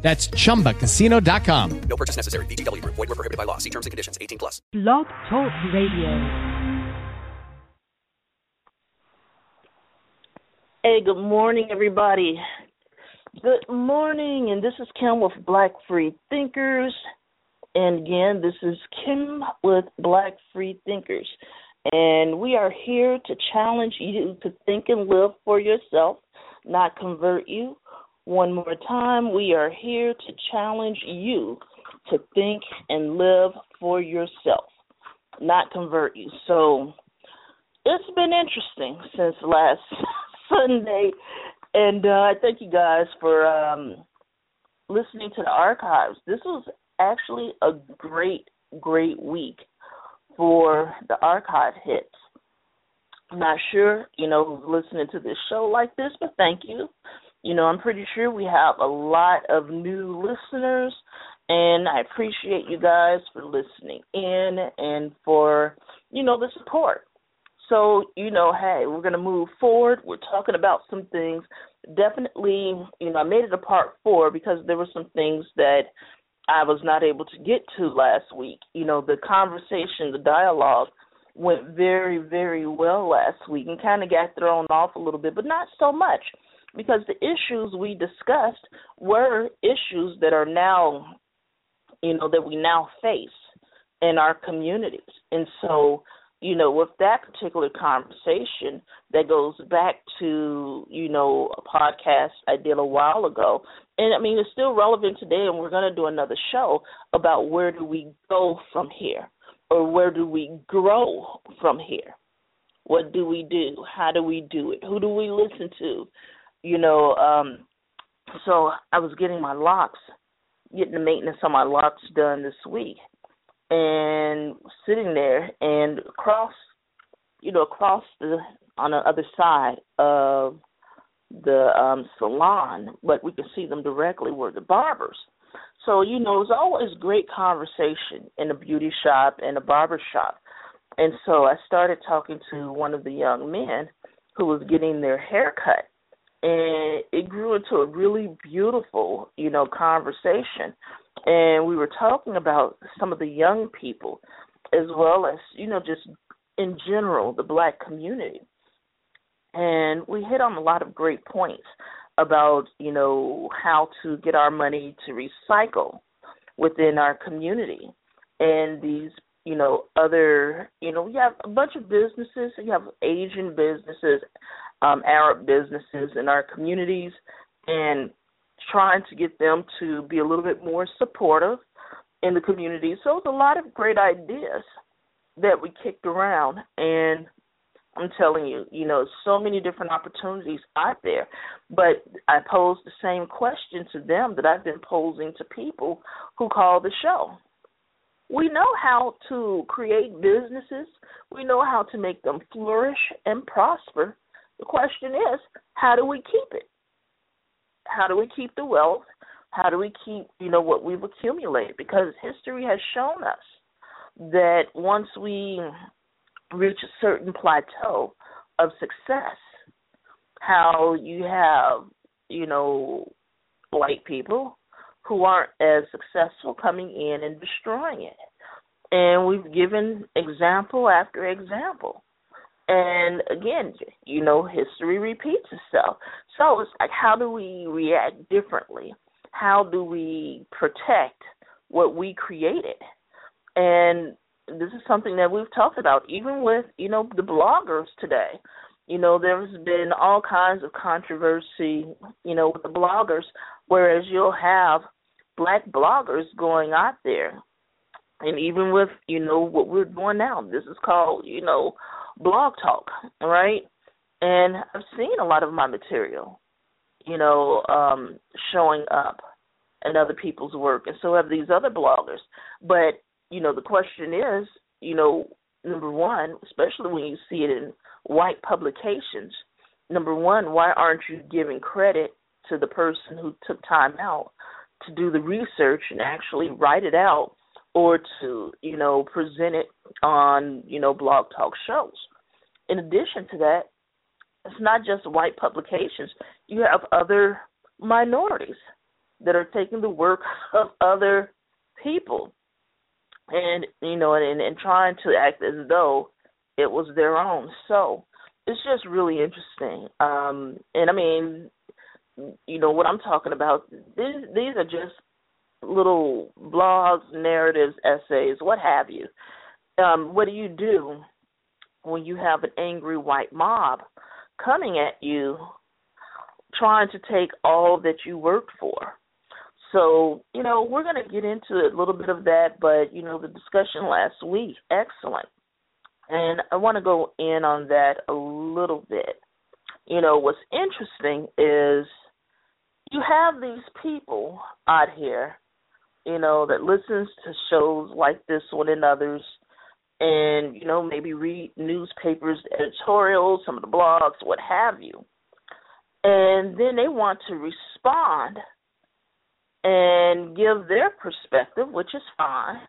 That's chumbacasino.com. No purchase necessary. VGW Group. Void were prohibited by law. See terms and conditions. 18 plus. Blog Talk Radio. Hey, good morning, everybody. Good morning, and this is Kim with Black Free Thinkers. And again, this is Kim with Black Free Thinkers. And we are here to challenge you to think and live for yourself, not convert you. One more time, we are here to challenge you to think and live for yourself, not convert you. So it's been interesting since last Sunday, and uh, I thank you guys for um, listening to the archives. This was actually a great, great week for the archive hits. I'm not sure, you know, who's listening to this show like this, but thank you. You know, I'm pretty sure we have a lot of new listeners, and I appreciate you guys for listening in and for, you know, the support. So, you know, hey, we're going to move forward. We're talking about some things. Definitely, you know, I made it a part four because there were some things that I was not able to get to last week. You know, the conversation, the dialogue went very, very well last week and kind of got thrown off a little bit, but not so much because the issues we discussed were issues that are now, you know, that we now face in our communities. And so, you know, with that particular conversation that goes back to, you know, a podcast I did a while ago. And I mean, it's still relevant today, and we're going to do another show about where do we go from here or where do we grow from here? What do we do? How do we do it? Who do we listen to? You know, um so I was getting my locks, getting the maintenance on my locks done this week, and sitting there and across, you know, across the on the other side of the um salon, but we could see them directly were the barbers. So you know, it was always great conversation in a beauty shop and a barber shop. And so I started talking to one of the young men who was getting their hair cut and it grew into a really beautiful, you know, conversation. And we were talking about some of the young people as well as, you know, just in general, the black community. And we hit on a lot of great points about, you know, how to get our money to recycle within our community. And these, you know, other, you know, we have a bunch of businesses. You have Asian businesses, um, Arab businesses in our communities and trying to get them to be a little bit more supportive in the community. So it's a lot of great ideas that we kicked around and I'm telling you, you know, so many different opportunities out there. But I posed the same question to them that I've been posing to people who call the show. We know how to create businesses. We know how to make them flourish and prosper. The question is, how do we keep it? How do we keep the wealth? How do we keep, you know, what we've accumulated? Because history has shown us that once we reach a certain plateau of success, how you have, you know, white people who aren't as successful coming in and destroying it. And we've given example after example. And again, you know, history repeats itself. So it's like, how do we react differently? How do we protect what we created? And this is something that we've talked about, even with, you know, the bloggers today. You know, there's been all kinds of controversy, you know, with the bloggers, whereas you'll have black bloggers going out there. And even with, you know, what we're doing now, this is called, you know, blog talk, right? And I've seen a lot of my material, you know, um, showing up in other people's work, and so have these other bloggers. But you know, the question is, you know, number one, especially when you see it in white publications, number one, why aren't you giving credit to the person who took time out to do the research and actually write it out or to, you know, present it on, you know, blog talk shows? In addition to that, it's not just white publications. You have other minorities that are taking the work of other people and you know and, and trying to act as though it was their own so it's just really interesting um and i mean you know what i'm talking about these these are just little blogs narratives essays what have you um what do you do when you have an angry white mob coming at you trying to take all that you worked for so, you know, we're going to get into a little bit of that, but, you know, the discussion last week, excellent. And I want to go in on that a little bit. You know, what's interesting is you have these people out here, you know, that listens to shows like this one and others and, you know, maybe read newspapers, editorials, some of the blogs, what have you. And then they want to respond – and give their perspective, which is fine.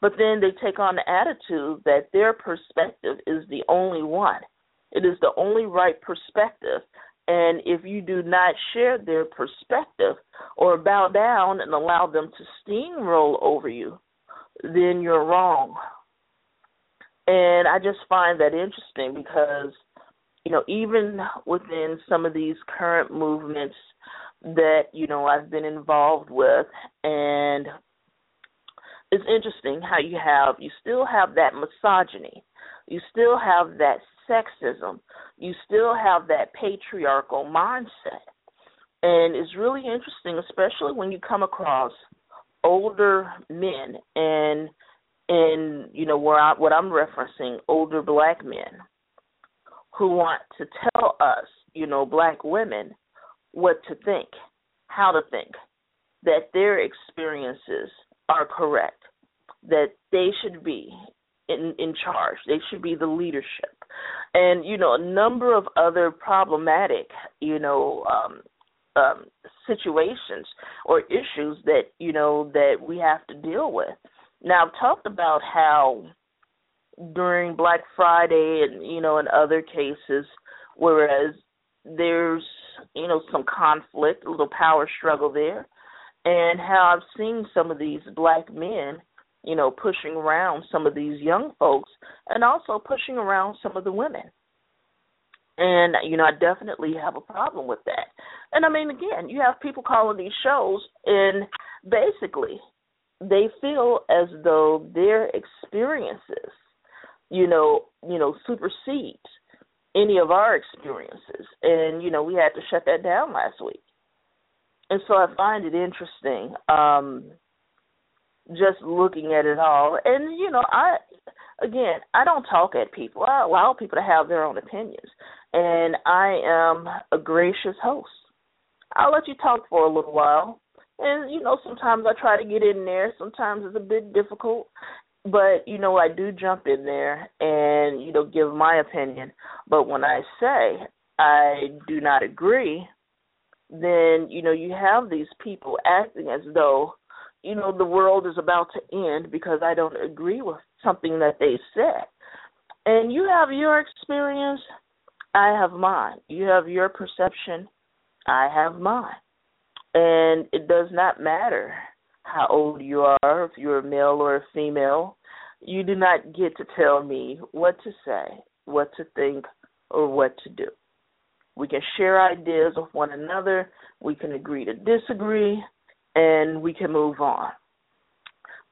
But then they take on the attitude that their perspective is the only one. It is the only right perspective. And if you do not share their perspective or bow down and allow them to steamroll over you, then you're wrong. And I just find that interesting because, you know, even within some of these current movements that you know I've been involved with, and it's interesting how you have you still have that misogyny, you still have that sexism, you still have that patriarchal mindset, and it's really interesting, especially when you come across older men and and you know where I, what I'm referencing older black men who want to tell us, you know, black women what to think, how to think, that their experiences are correct, that they should be in in charge, they should be the leadership, and you know a number of other problematic, you know. Um, um, situations or issues that you know that we have to deal with. Now, I've talked about how during Black Friday and you know in other cases, whereas there's you know some conflict, a little power struggle there, and how I've seen some of these black men, you know, pushing around some of these young folks, and also pushing around some of the women. And you know, I definitely have a problem with that. And I mean, again, you have people calling these shows, and basically, they feel as though their experiences, you know, you know, supersede any of our experiences. And, you know, we had to shut that down last week. And so I find it interesting, um, just looking at it all. And, you know, I again, I don't talk at people. I allow people to have their own opinions. And I am a gracious host. I'll let you talk for a little while. And you know, sometimes I try to get in there. Sometimes it's a bit difficult but you know I do jump in there and you know give my opinion. But when I say I do not agree, then you know you have these people acting as though you know the world is about to end because I don't agree with something that they said. And you have your experience, I have mine. You have your perception, I have mine. And it does not matter how old you are, if you're a male or a female. You do not get to tell me what to say, what to think, or what to do. We can share ideas with one another, we can agree to disagree, and we can move on.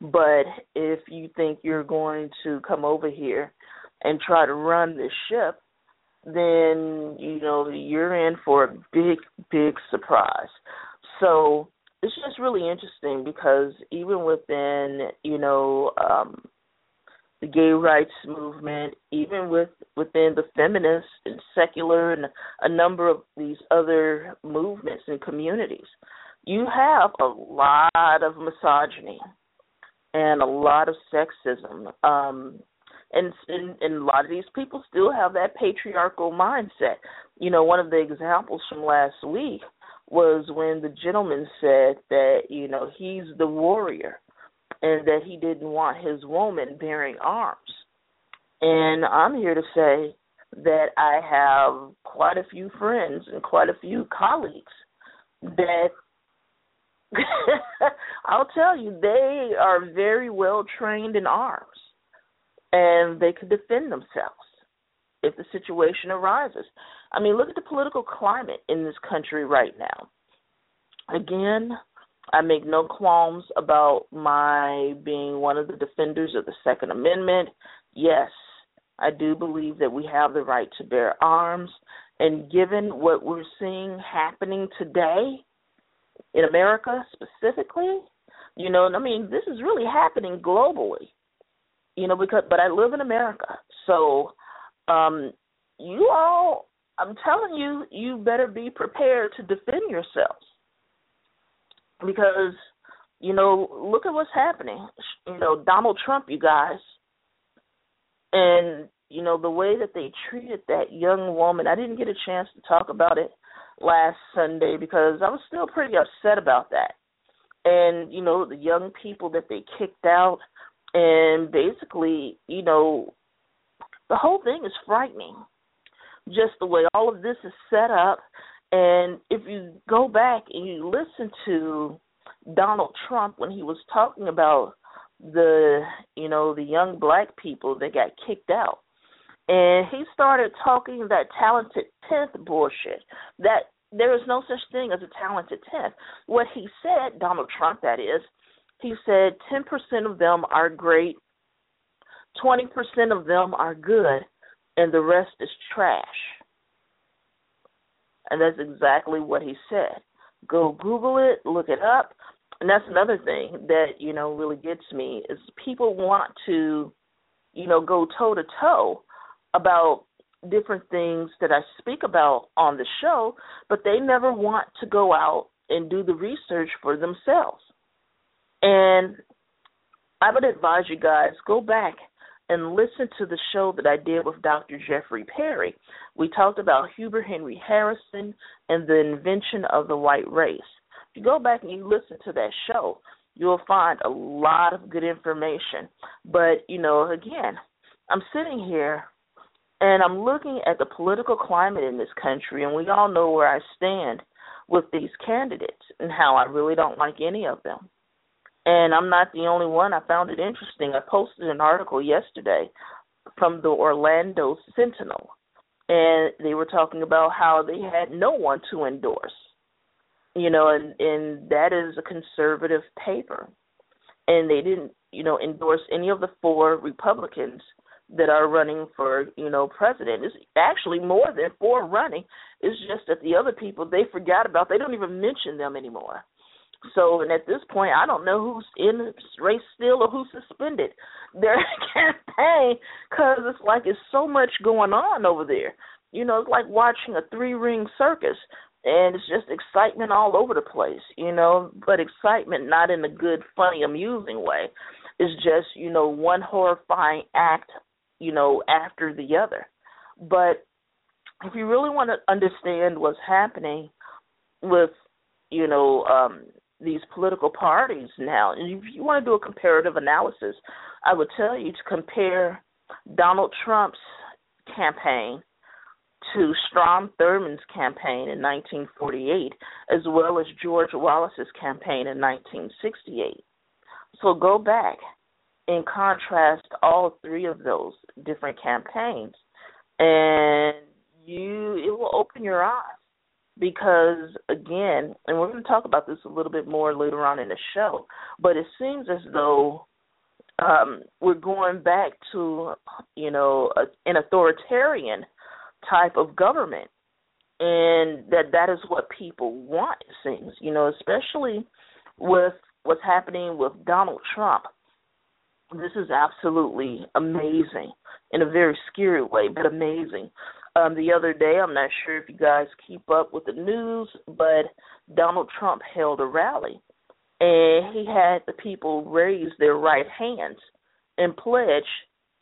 But if you think you're going to come over here and try to run this ship, then you know you're in for a big, big surprise. So it's just really interesting because even within you know um the gay rights movement, even with within the feminist and secular and a number of these other movements and communities, you have a lot of misogyny. and a lot of sexism. Um, and, and and a lot of these people still have that patriarchal mindset. You know, one of the examples from last week was when the gentleman said that you know he's the warrior and that he didn't want his woman bearing arms. And I'm here to say that I have quite a few friends and quite a few colleagues that I'll tell you they are very well trained in arms and they can defend themselves if the situation arises. I mean, look at the political climate in this country right now. Again, I make no qualms about my being one of the defenders of the Second Amendment. Yes, I do believe that we have the right to bear arms. And given what we're seeing happening today in America specifically, you know, I mean, this is really happening globally you know, because but I live in America, so um, you all, I'm telling you, you better be prepared to defend yourselves because you know, look at what's happening. You know, Donald Trump, you guys, and you know the way that they treated that young woman. I didn't get a chance to talk about it last Sunday because I was still pretty upset about that. And you know, the young people that they kicked out and basically, you know, the whole thing is frightening. Just the way all of this is set up. And if you go back and you listen to Donald Trump when he was talking about the, you know, the young black people that got kicked out, and he started talking that talented tenth bullshit. That there is no such thing as a talented tenth. What he said, Donald Trump, that is, he said 10% of them are great, 20% of them are good, and the rest is trash. And that's exactly what he said. Go Google it, look it up. And that's another thing that, you know, really gets me is people want to, you know, go toe to toe about different things that I speak about on the show, but they never want to go out and do the research for themselves. And I would advise you guys go back and listen to the show that I did with Dr. Jeffrey Perry. We talked about Hubert Henry Harrison and the invention of the white race. If you go back and you listen to that show, you'll find a lot of good information. But, you know, again, I'm sitting here and I'm looking at the political climate in this country, and we all know where I stand with these candidates and how I really don't like any of them. And I'm not the only one. I found it interesting. I posted an article yesterday from the Orlando Sentinel, and they were talking about how they had no one to endorse. You know, and and that is a conservative paper, and they didn't, you know, endorse any of the four Republicans that are running for, you know, president. It's actually more than four running. It's just that the other people they forgot about. They don't even mention them anymore. So, and at this point, I don't know who's in the race still or who's suspended their campaign because it's like it's so much going on over there. You know, it's like watching a three ring circus, and it's just excitement all over the place. You know, but excitement not in a good, funny, amusing way. It's just you know one horrifying act, you know, after the other. But if you really want to understand what's happening with you know um these political parties now. And if you want to do a comparative analysis, I would tell you to compare Donald Trump's campaign to Strom Thurmond's campaign in 1948, as well as George Wallace's campaign in 1968. So go back and contrast all three of those different campaigns, and you it will open your eyes because again, and we're going to talk about this a little bit more later on in the show, but it seems as though um, we're going back to you know a, an authoritarian type of government, and that that is what people want. It seems you know, especially with what's happening with Donald Trump. This is absolutely amazing in a very scary way, but amazing um, the other day. I'm not sure if you guys keep up with the news, but Donald Trump held a rally. and he had the people raise their right hands and pledge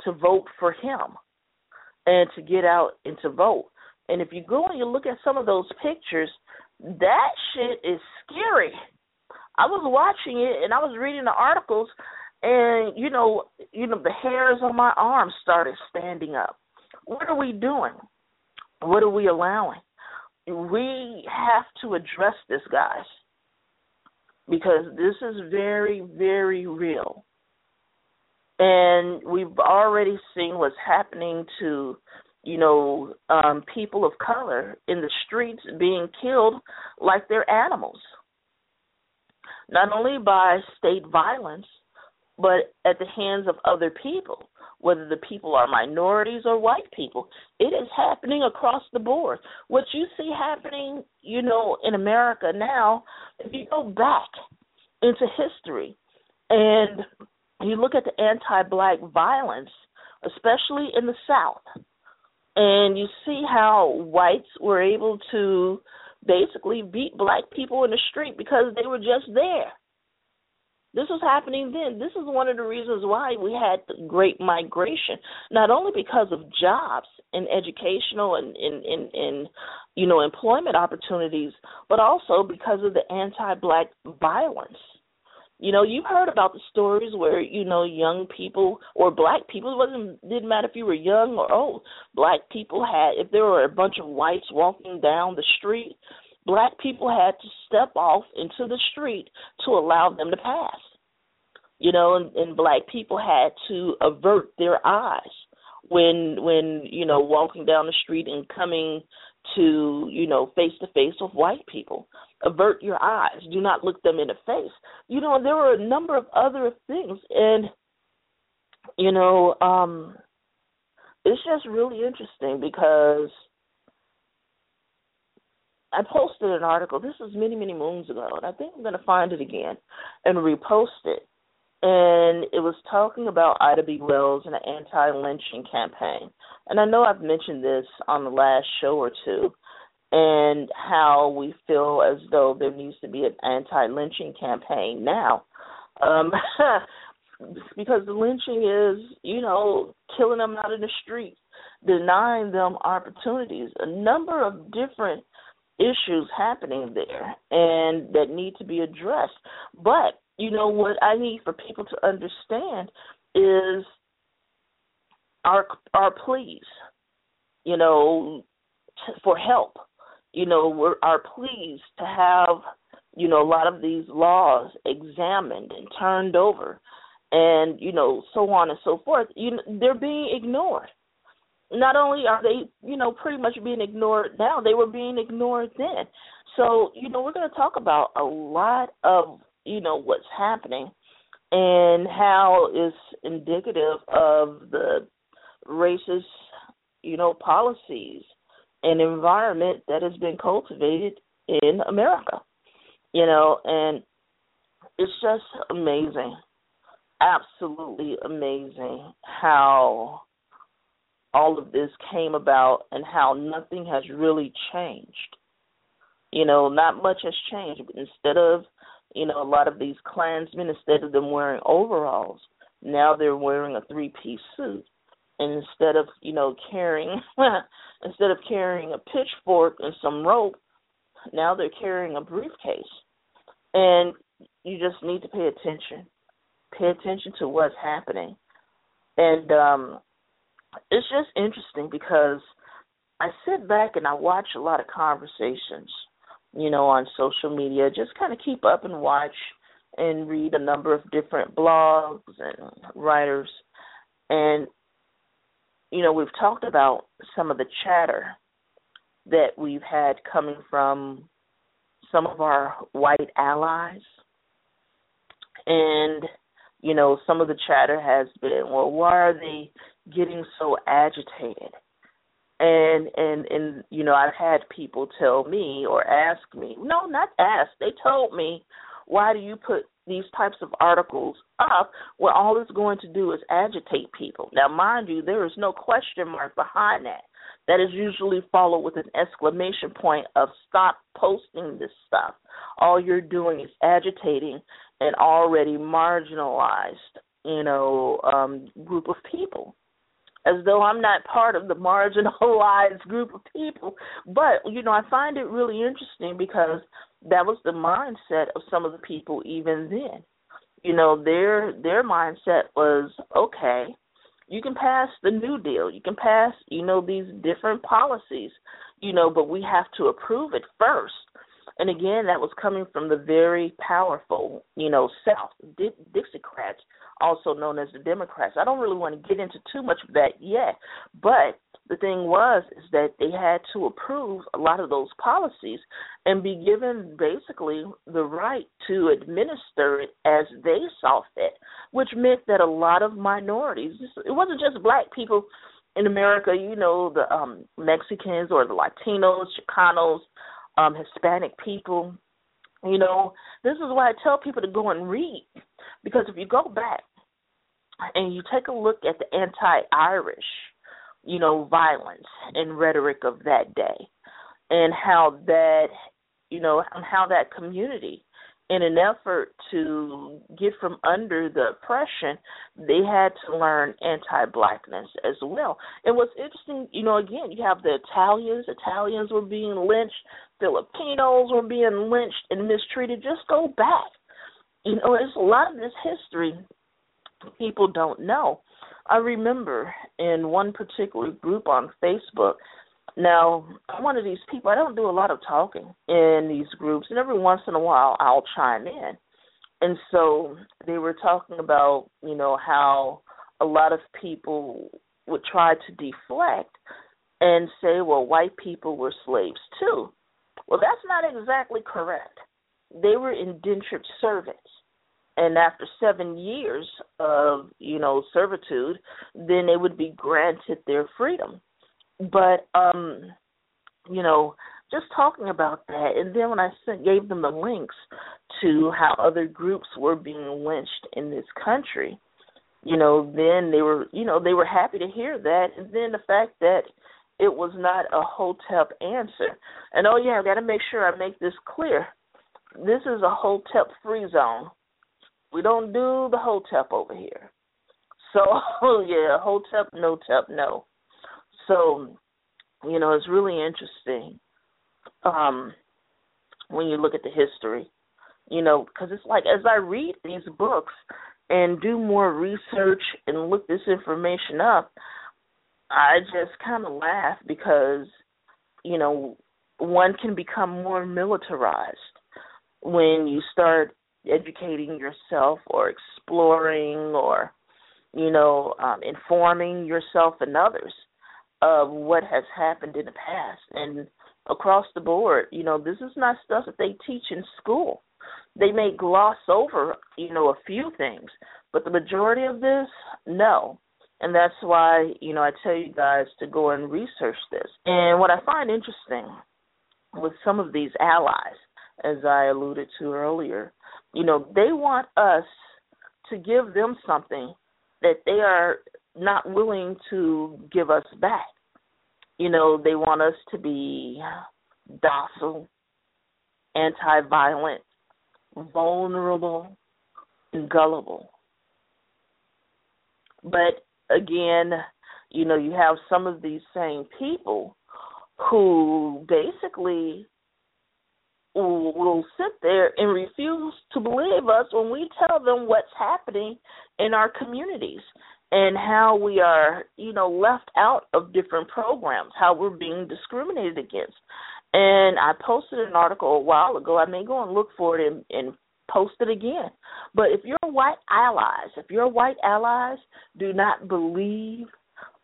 to vote for him and to get out and to vote. And if you go and you look at some of those pictures, that shit is scary. I was watching it and I was reading the articles and you know, you know the hairs on my arms started standing up. What are we doing? What are we allowing? We have to address this, guys, because this is very, very real. And we've already seen what's happening to, you know, um, people of color in the streets being killed like they're animals. Not only by state violence, but at the hands of other people whether the people are minorities or white people. It is happening across the board. What you see happening, you know, in America now, if you go back into history and you look at the anti black violence, especially in the South, and you see how whites were able to basically beat black people in the street because they were just there. This was happening then. This is one of the reasons why we had the great migration, not only because of jobs and educational and in in you know employment opportunities, but also because of the anti-black violence. You know, you've heard about the stories where you know young people or black people. It wasn't didn't matter if you were young or old. Black people had if there were a bunch of whites walking down the street, black people had to step off into the street to allow them to pass. You know, and, and black people had to avert their eyes when when you know walking down the street and coming to you know face to face with white people. Avert your eyes. Do not look them in the face. You know there were a number of other things and you know um it's just really interesting because I posted an article. This was many, many moons ago, and I think I'm going to find it again and repost it. And it was talking about Ida B. Wells and an anti-lynching campaign. And I know I've mentioned this on the last show or two, and how we feel as though there needs to be an anti-lynching campaign now. Um, because the lynching is, you know, killing them out in the streets, denying them opportunities, a number of different issues happening there and that need to be addressed. But, you know, what I need for people to understand is our our pleas, you know, t- for help. You know, we're our pleas to have, you know, a lot of these laws examined and turned over and, you know, so on and so forth. You know, they're being ignored not only are they, you know, pretty much being ignored now, they were being ignored then. So, you know, we're going to talk about a lot of, you know, what's happening and how it's indicative of the racist, you know, policies and environment that has been cultivated in America. You know, and it's just amazing. Absolutely amazing how all of this came about and how nothing has really changed. You know, not much has changed. Instead of, you know, a lot of these Klansmen, instead of them wearing overalls, now they're wearing a three piece suit. And instead of, you know, carrying instead of carrying a pitchfork and some rope, now they're carrying a briefcase. And you just need to pay attention. Pay attention to what's happening. And um it's just interesting because I sit back and I watch a lot of conversations, you know, on social media, just kind of keep up and watch and read a number of different blogs and writers. And, you know, we've talked about some of the chatter that we've had coming from some of our white allies. And, you know, some of the chatter has been, well, why are they getting so agitated. And and and you know i've had people tell me or ask me no not ask. They told me why do you put these types of articles up when all it's going to do is agitate people now mind you there is no question mark behind that. That is usually followed with an exclamation point of stop posting this stuff. All you're doing is agitating an already marginalized, you know, um, group of people. As though I'm not part of the marginalized group of people. But, you know, I find it really interesting because that was the mindset of some of the people even then. You know, their their mindset was okay, you can pass the New Deal, you can pass, you know, these different policies, you know, but we have to approve it first. And again, that was coming from the very powerful, you know, South, Dixiecrats, also known as the Democrats. I don't really want to get into too much of that yet, but the thing was is that they had to approve a lot of those policies and be given basically the right to administer it as they saw fit, which meant that a lot of minorities, it wasn't just black people in America, you know, the um Mexicans or the Latinos, Chicanos, um Hispanic people, you know, this is why I tell people to go and read because if you go back and you take a look at the anti-Irish you know, violence and rhetoric of that day and how that, you know, how that community, in an effort to get from under the oppression, they had to learn anti blackness as well. And what's interesting, you know, again, you have the Italians, Italians were being lynched, Filipinos were being lynched and mistreated. Just go back. You know, there's a lot of this history people don't know. I remember in one particular group on Facebook. Now, I'm one of these people. I don't do a lot of talking in these groups, and every once in a while I'll chime in. And so they were talking about, you know, how a lot of people would try to deflect and say, well, white people were slaves too. Well, that's not exactly correct. They were indentured servants and after seven years of you know servitude then they would be granted their freedom. But um you know just talking about that and then when i sent gave them the links to how other groups were being lynched in this country you know then they were you know they were happy to hear that and then the fact that it was not a hotep answer. And oh yeah i got to make sure i make this clear. This is a hotep free zone we don't do the hotep over here. So yeah, hotep, no tep, no. So, you know, it's really interesting um, when you look at the history. You know, because it's like as I read these books and do more research and look this information up, I just kind of laugh because, you know, one can become more militarized when you start educating yourself or exploring or you know um, informing yourself and others of what has happened in the past. And across the board you know this is not stuff that they teach in school. They may gloss over you know a few things but the majority of this no. And that's why you know i tell you guys to go and research this. And what i find interesting with some of these allies as i alluded to earlier you know, they want us to give them something that they are not willing to give us back. You know, they want us to be docile, anti violent, vulnerable, and gullible. But again, you know, you have some of these same people who basically will sit there and refuse to believe us when we tell them what's happening in our communities and how we are, you know, left out of different programs, how we're being discriminated against. And I posted an article a while ago. I may go and look for it and, and post it again. But if you're white allies, if you're white allies do not believe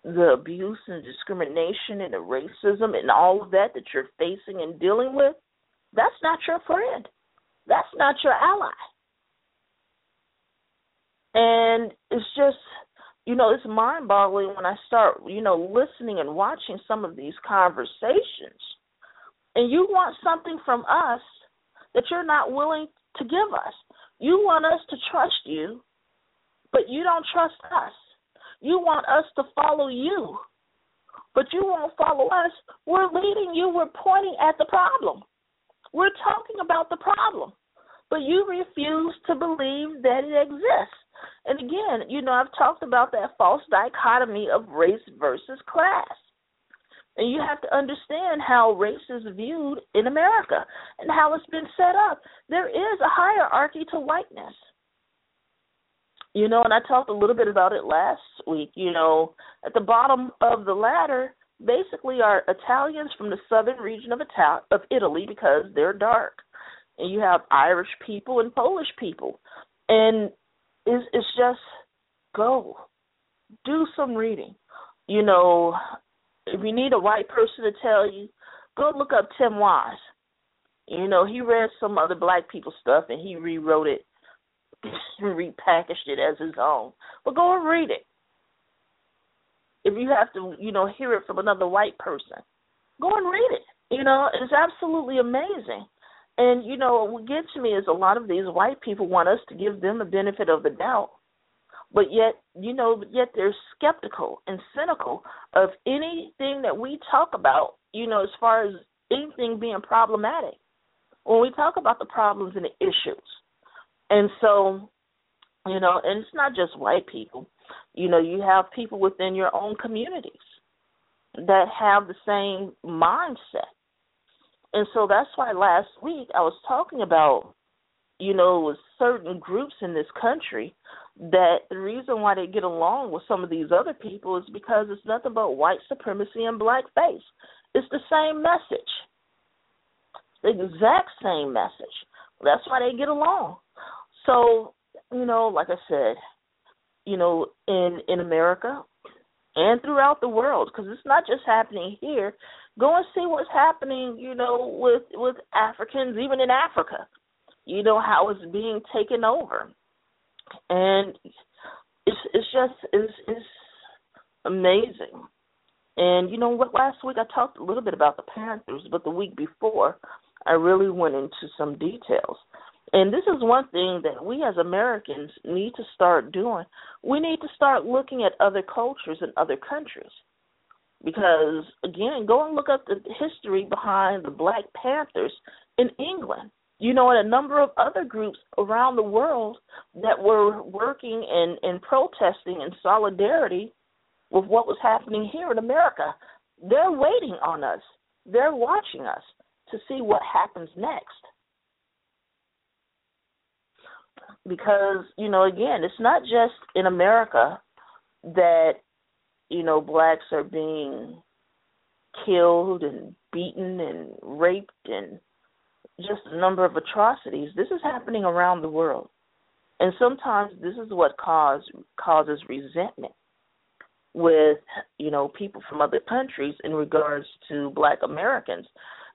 the abuse and discrimination and the racism and all of that that you're facing and dealing with, that's not your friend. That's not your ally. And it's just, you know, it's mind boggling when I start, you know, listening and watching some of these conversations. And you want something from us that you're not willing to give us. You want us to trust you, but you don't trust us. You want us to follow you, but you won't follow us. We're leading you, we're pointing at the problem. We're talking about the problem. but you refuse to believe that it exists. And again, you know, I've talked about that false dichotomy of race versus class. And you have to understand how race is viewed in America and how it's been set up. There is a hierarchy to whiteness. You know, and I talked a little bit about it last week. You know, at the bottom of the ladder basically are Italians from the southern region of Ital- of Italy because they're dark. And you have Irish people and Polish people. And it's it's just go. Do some reading. You know, if you need a white person to tell you, go look up Tim Wise. You know, he read some other black people stuff and he rewrote it, repackaged it as his own. But go and read it. If you have to, you know, hear it from another white person, go and read it. You know, it's absolutely amazing. And you know, what gets me is a lot of these white people want us to give them the benefit of the doubt but yet you know yet they're skeptical and cynical of anything that we talk about you know as far as anything being problematic when we talk about the problems and the issues and so you know and it's not just white people you know you have people within your own communities that have the same mindset and so that's why last week i was talking about you know certain groups in this country that the reason why they get along with some of these other people is because it's nothing but white supremacy and blackface. It's the same message, the exact same message. That's why they get along. So, you know, like I said, you know, in in America and throughout the world, because it's not just happening here. Go and see what's happening, you know, with with Africans, even in Africa. You know how it's being taken over and it's it's just it's it's amazing. And you know what? Last week I talked a little bit about the Panthers, but the week before I really went into some details. And this is one thing that we as Americans need to start doing. We need to start looking at other cultures and other countries. Because again, go and look up the history behind the Black Panthers in England you know, and a number of other groups around the world that were working and, and protesting in solidarity with what was happening here in America. They're waiting on us. They're watching us to see what happens next. Because, you know, again, it's not just in America that, you know, blacks are being killed and beaten and raped and just a number of atrocities. This is happening around the world. And sometimes this is what cause causes resentment with, you know, people from other countries in regards to black Americans.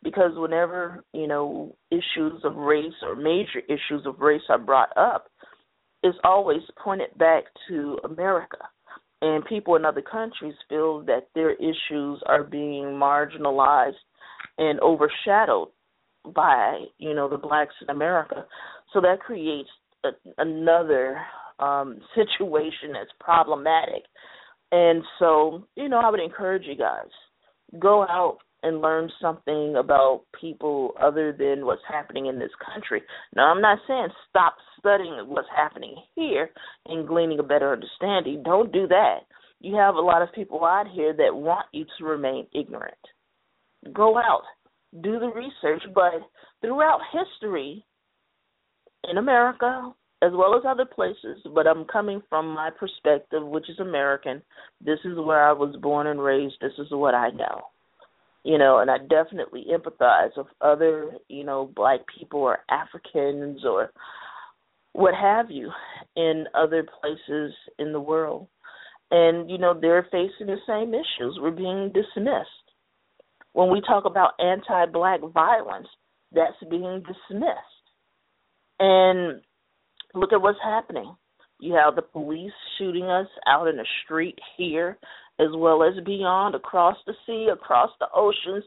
Because whenever, you know, issues of race or major issues of race are brought up, it's always pointed back to America. And people in other countries feel that their issues are being marginalized and overshadowed by you know the blacks in America. So that creates a, another um, situation that's problematic. And so you know I would encourage you guys go out and learn something about people other than what's happening in this country. Now, I'm not saying stop studying what's happening here and gleaning a better understanding. Don't do that. You have a lot of people out here that want you to remain ignorant. Go out, do the research, but throughout history in America as well as other places, but I'm coming from my perspective, which is American. This is where I was born and raised. This is what I know. You know, and I definitely empathize with other, you know, black people or Africans or what have you in other places in the world. And, you know, they're facing the same issues. We're being dismissed when we talk about anti black violence, that's being dismissed. And look at what's happening. You have the police shooting us out in the street here, as well as beyond, across the sea, across the oceans.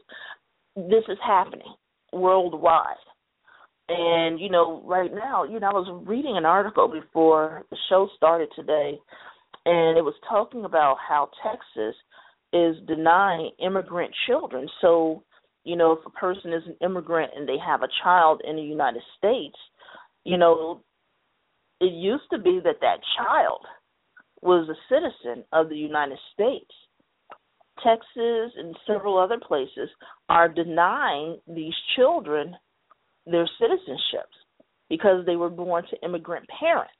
This is happening worldwide. And, you know, right now, you know, I was reading an article before the show started today, and it was talking about how Texas is denying immigrant children. So, you know, if a person is an immigrant and they have a child in the United States, you know, it used to be that that child was a citizen of the United States. Texas and several other places are denying these children their citizenships because they were born to immigrant parents.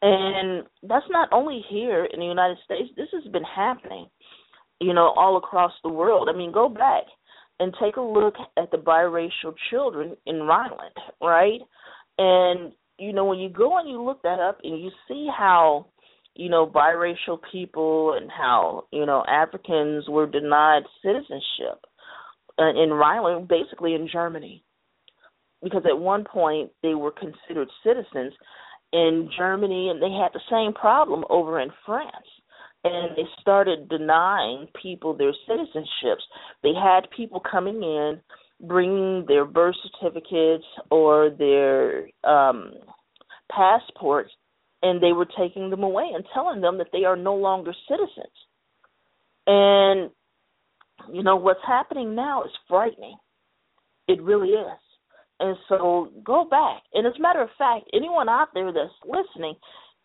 And that's not only here in the United States, this has been happening, you know, all across the world. I mean, go back and take a look at the biracial children in Rhineland, right? And, you know, when you go and you look that up and you see how, you know, biracial people and how, you know, Africans were denied citizenship uh, in Rhineland, basically in Germany. Because at one point they were considered citizens in Germany, and they had the same problem over in France. And they started denying people their citizenships. They had people coming in, bringing their birth certificates or their um, passports, and they were taking them away and telling them that they are no longer citizens. And you know what's happening now is frightening. It really is. And so go back. And as a matter of fact, anyone out there that's listening,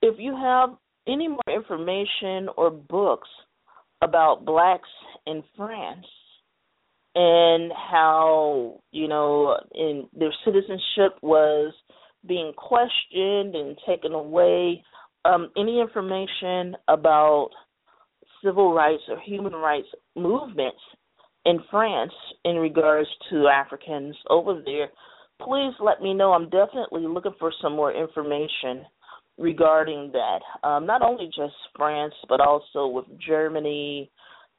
if you have any more information or books about blacks in France and how, you know, in their citizenship was being questioned and taken away, um, any information about civil rights or human rights movements in France in regards to Africans over there, please let me know. I'm definitely looking for some more information regarding that. Um, not only just France, but also with Germany,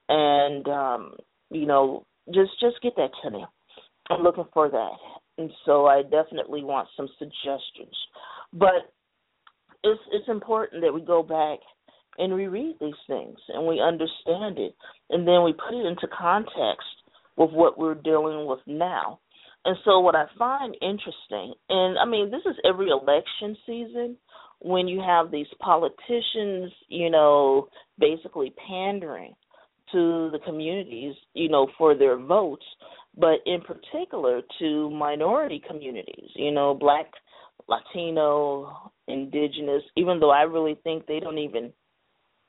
and um, you know, just just get that to me. I'm looking for that, and so I definitely want some suggestions. But it's it's important that we go back and we read these things and we understand it, and then we put it into context with what we're dealing with now. And so, what I find interesting, and I mean, this is every election season when you have these politicians, you know, basically pandering to the communities, you know, for their votes, but in particular to minority communities, you know, black, Latino, indigenous, even though I really think they don't even,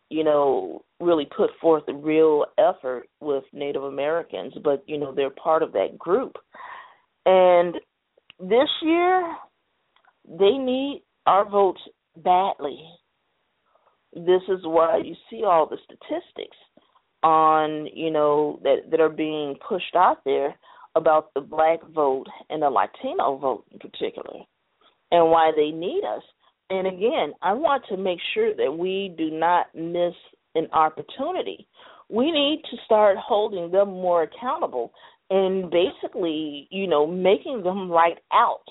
you know, really put forth a real effort with Native Americans, but, you know, they're part of that group. And this year, they need our votes badly. This is why you see all the statistics on, you know, that that are being pushed out there about the black vote and the Latino vote in particular, and why they need us. And again, I want to make sure that we do not miss an opportunity. We need to start holding them more accountable and basically, you know, making them write out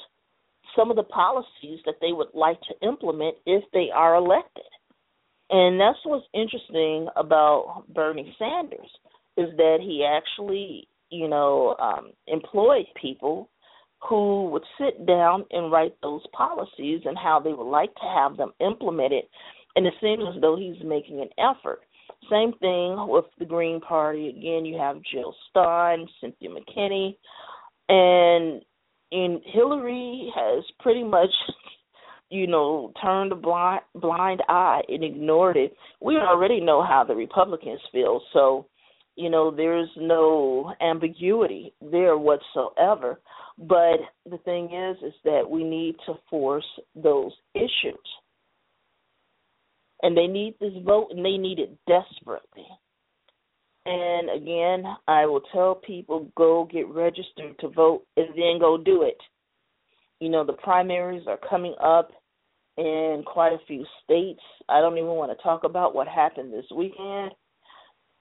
some of the policies that they would like to implement if they are elected. And that's what's interesting about Bernie Sanders is that he actually, you know, um, employed people who would sit down and write those policies and how they would like to have them implemented. And it seems as though he's making an effort. Same thing with the Green Party. Again, you have Jill Stein, Cynthia McKinney, and and Hillary has pretty much, you know, turned a blind blind eye and ignored it. We already know how the Republicans feel, so you know there's no ambiguity there whatsoever. But the thing is, is that we need to force those issues and they need this vote and they need it desperately. And again, I will tell people go get registered to vote and then go do it. You know, the primaries are coming up in quite a few states. I don't even want to talk about what happened this weekend.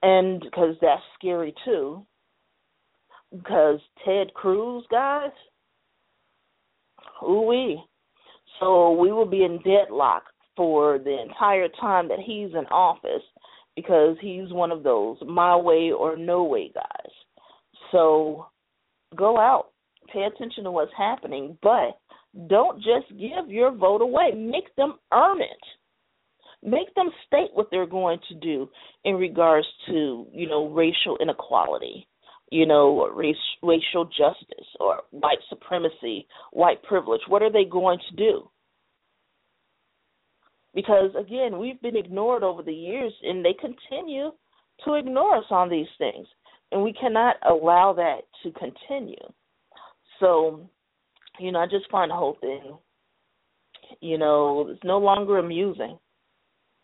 And because that's scary too. Because Ted Cruz, guys, ooh wee. So we will be in deadlock for the entire time that he's in office because he's one of those my way or no way guys. So go out, pay attention to what's happening, but don't just give your vote away. Make them earn it. Make them state what they're going to do in regards to, you know, racial inequality. you know, race, racial justice or white supremacy, white privilege? What are they going to do? Because again, we've been ignored over the years and they continue to ignore us on these things. And we cannot allow that to continue. So, you know, I just find the whole thing, you know, it's no longer amusing.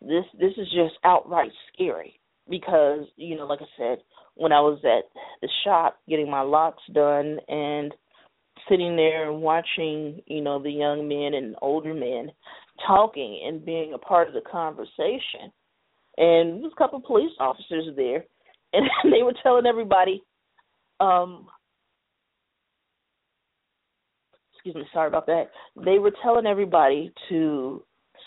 This this is just outright scary because, you know, like I said, when I was at the shop getting my locks done and sitting there and watching, you know, the young men and older men talking and being a part of the conversation. And there was a couple of police officers there and they were telling everybody, um excuse me, sorry about that. They were telling everybody to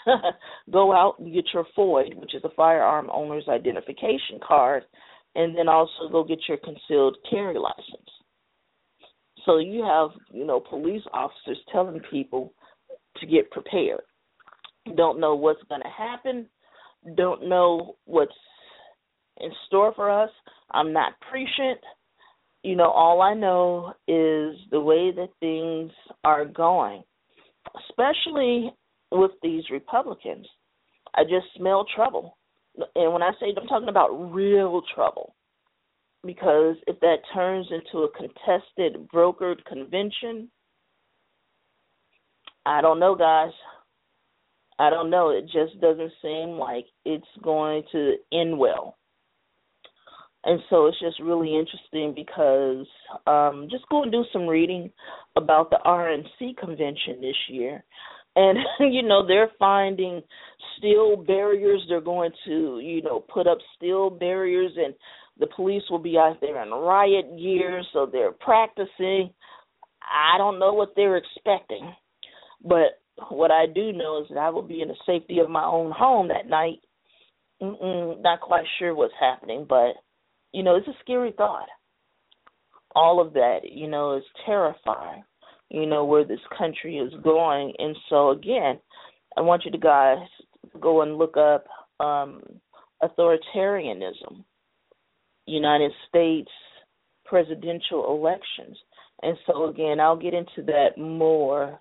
go out and get your FOID, which is a firearm owner's identification card, and then also go get your concealed carry license. So you have, you know, police officers telling people to get prepared. Don't know what's going to happen. Don't know what's in store for us. I'm not prescient. You know, all I know is the way that things are going, especially with these Republicans. I just smell trouble. And when I say I'm talking about real trouble, because if that turns into a contested, brokered convention, I don't know, guys. I don't know. It just doesn't seem like it's going to end well. And so it's just really interesting because um just go and do some reading about the RNC convention this year. And you know they're finding steel barriers. They're going to you know put up steel barriers and the police will be out there in riot gear. So they're practicing. I don't know what they're expecting but what i do know is that i will be in the safety of my own home that night. Mm-mm, not quite sure what's happening but you know it's a scary thought all of that you know is terrifying you know, where this country is going. And so again, I want you to guys go and look up um authoritarianism, United States presidential elections. And so again, I'll get into that more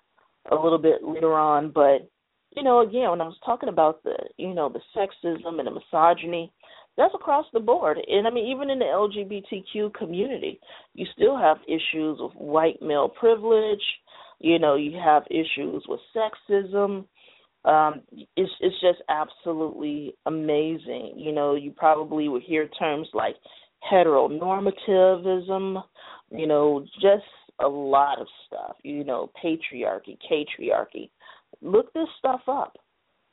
a little bit later on, but you know, again, when I was talking about the, you know, the sexism and the misogyny, that's across the board. And I mean, even in the LGBTQ community, you still have issues with white male privilege. You know, you have issues with sexism. Um, it's it's just absolutely amazing. You know, you probably would hear terms like heteronormativism. You know, just a lot of stuff. You know, patriarchy, patriarchy. Look this stuff up.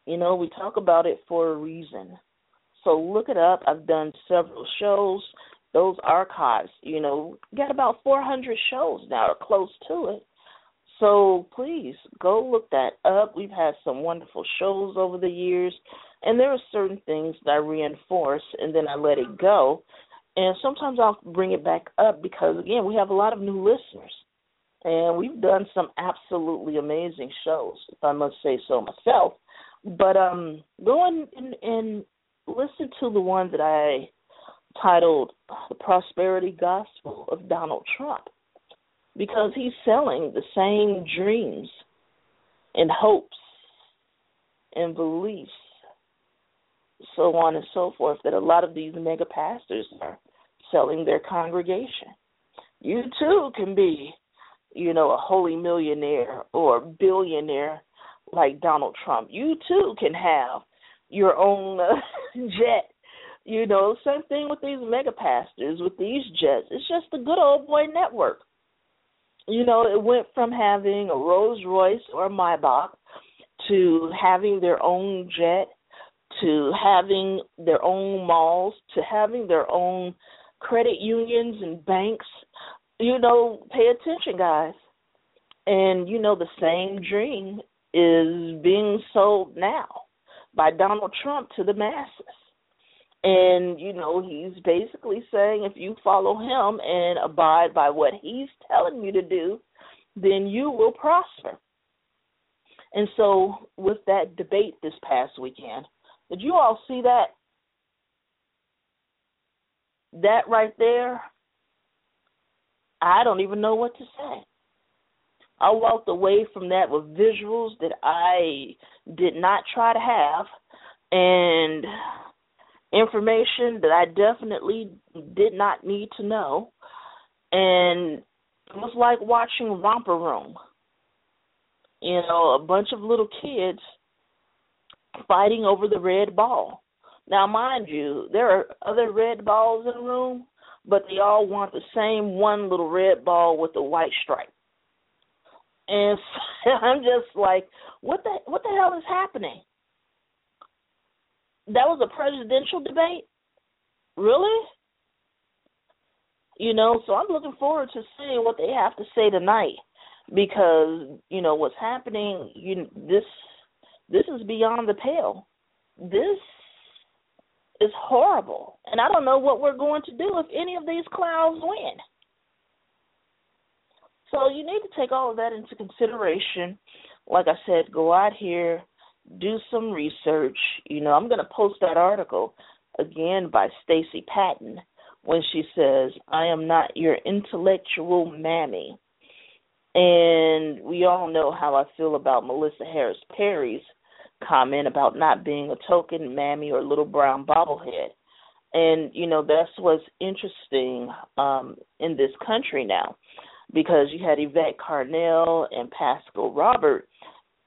You know, we talk about it for a reason. So look it up. I've done several shows. Those archives, you know, got about 400 shows now or close to it. So please go look that up. We've had some wonderful shows over the years, and there are certain things that I reinforce and then I let it go. And sometimes I'll bring it back up because, again, we have a lot of new listeners. And we've done some absolutely amazing shows, if I must say so myself. But um, go and, and, and listen to the one that I titled The Prosperity Gospel of Donald Trump because he's selling the same dreams and hopes and beliefs, so on and so forth, that a lot of these mega pastors are selling their congregation. You too can be, you know, a holy millionaire or billionaire like Donald Trump. You too can have your own uh, jet. You know, same thing with these mega pastors, with these jets. It's just the good old boy network. You know, it went from having a Rolls Royce or a Maybach to having their own jet, to having their own malls, to having their own credit unions and banks. You know, pay attention, guys. And you know, the same dream is being sold now by Donald Trump to the masses. And, you know, he's basically saying if you follow him and abide by what he's telling you to do, then you will prosper. And so, with that debate this past weekend, did you all see that? That right there I don't even know what to say. I walked away from that with visuals that I did not try to have and information that I definitely did not need to know. And it was like watching Romper Room. You know, a bunch of little kids fighting over the red ball. Now, mind you, there are other red balls in the room, but they all want the same one little red ball with the white stripe. And so I'm just like, what the what the hell is happening? That was a presidential debate? Really? You know, so I'm looking forward to seeing what they have to say tonight because, you know, what's happening, you this this is beyond the pale. This is horrible. And I don't know what we're going to do if any of these clowns win. So you need to take all of that into consideration. Like I said, go out here, do some research. You know, I'm going to post that article again by Stacey Patton when she says, I am not your intellectual mammy. And we all know how I feel about Melissa Harris Perry's comment about not being a token mammy or little brown bobblehead. And, you know, that's what's interesting um, in this country now because you had Yvette Carnell and Pascal Robert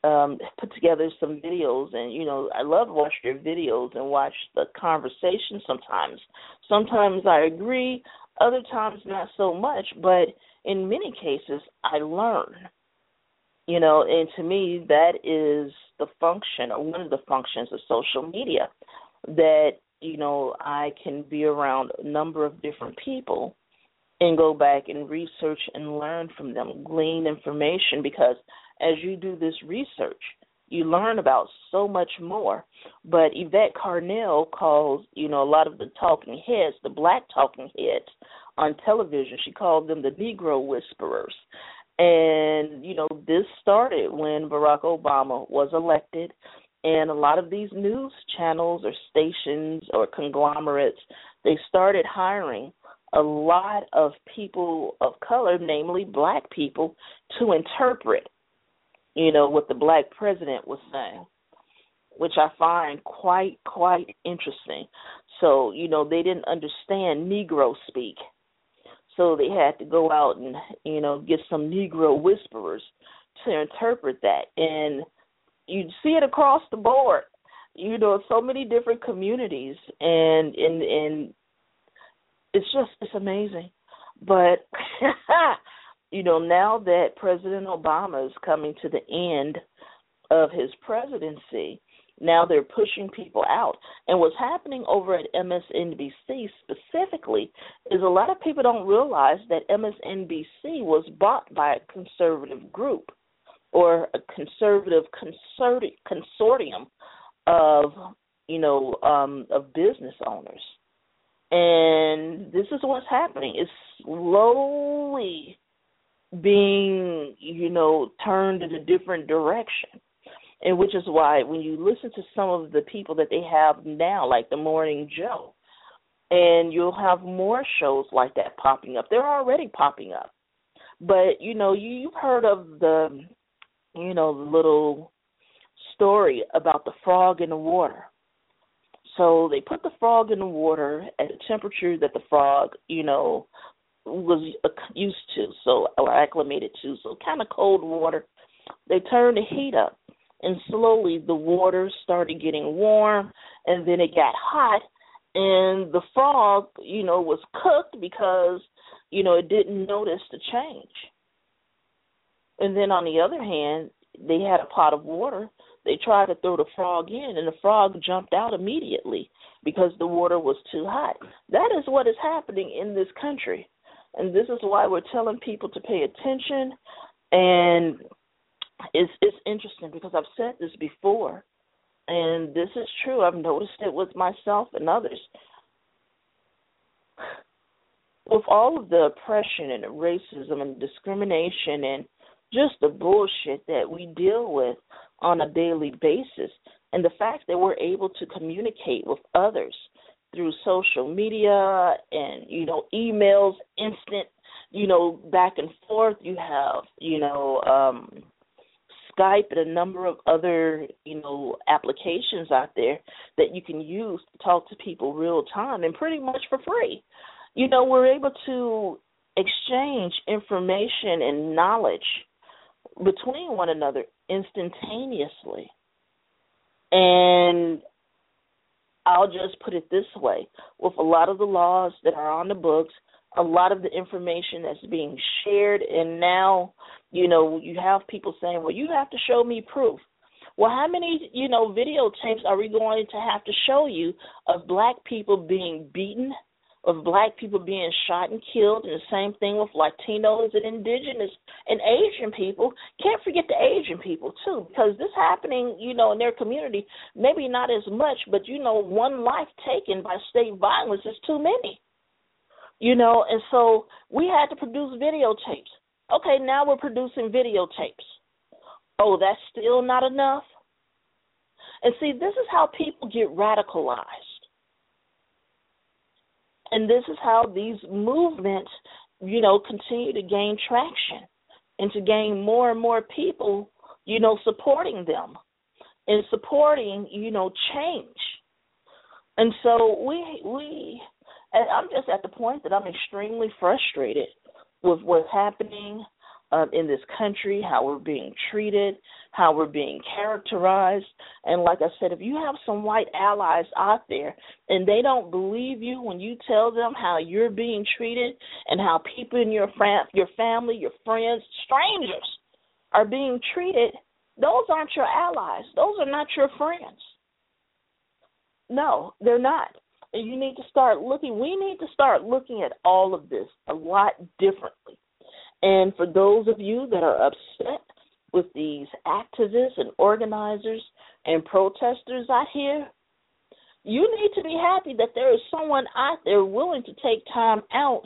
um put together some videos and you know I love to watch their videos and watch the conversation sometimes. Sometimes I agree, other times not so much, but in many cases I learn. You know, and to me that is the function or one of the functions of social media that you know I can be around a number of different people and go back and research and learn from them, glean information because as you do this research, you learn about so much more. But Yvette Carnell calls, you know, a lot of the talking heads, the black talking heads on television, she called them the Negro whisperers. And, you know, this started when Barack Obama was elected. And a lot of these news channels or stations or conglomerates, they started hiring a lot of people of color, namely black people, to interpret, you know, what the black president was saying, which I find quite, quite interesting. So, you know, they didn't understand Negro speak. So they had to go out and, you know, get some Negro whisperers to interpret that. And you see it across the board. You know, so many different communities and and and it's just it's amazing. But you know, now that President Obama is coming to the end of his presidency, now they're pushing people out. And what's happening over at MSNBC specifically is a lot of people don't realize that MSNBC was bought by a conservative group or a conservative consortium of you know um of business owners and this is what's happening. It's slowly being, you know, turned in a different direction. And which is why when you listen to some of the people that they have now, like the Morning Joe, and you'll have more shows like that popping up. They're already popping up. But, you know, you, you've heard of the, you know, little story about the frog in the water so they put the frog in the water at a temperature that the frog, you know, was used to, so or acclimated to, so kind of cold water. They turned the heat up, and slowly the water started getting warm, and then it got hot, and the frog, you know, was cooked because, you know, it didn't notice the change. And then on the other hand, they had a pot of water they tried to throw the frog in, and the frog jumped out immediately because the water was too hot. That is what is happening in this country. And this is why we're telling people to pay attention. And it's it's interesting because I've said this before, and this is true. I've noticed it with myself and others. With all of the oppression and racism and discrimination and just the bullshit that we deal with on a daily basis. And the fact that we're able to communicate with others through social media and, you know, emails, instant, you know, back and forth. You have, you know, um, Skype and a number of other, you know, applications out there that you can use to talk to people real time and pretty much for free. You know, we're able to exchange information and knowledge between one another instantaneously. And I'll just put it this way with a lot of the laws that are on the books, a lot of the information that's being shared, and now, you know, you have people saying, well, you have to show me proof. Well, how many, you know, videotapes are we going to have to show you of black people being beaten, of black people being shot and killed, and the same thing with Latinos and indigenous and Asian people. Can't forget the Asian people too, because this happening, you know, in their community, maybe not as much, but you know, one life taken by state violence is too many. You know, and so we had to produce videotapes. Okay, now we're producing videotapes. Oh, that's still not enough. And see, this is how people get radicalized and this is how these movements, you know, continue to gain traction and to gain more and more people, you know, supporting them and supporting, you know, change. And so we we and I'm just at the point that I'm extremely frustrated with what's happening um, in this country, how we're being treated, how we're being characterized. And like I said, if you have some white allies out there and they don't believe you when you tell them how you're being treated and how people in your fam- your family, your friends, strangers are being treated, those aren't your allies. Those are not your friends. No, they're not. And you need to start looking, we need to start looking at all of this a lot differently and for those of you that are upset with these activists and organizers and protesters out here, you need to be happy that there is someone out there willing to take time out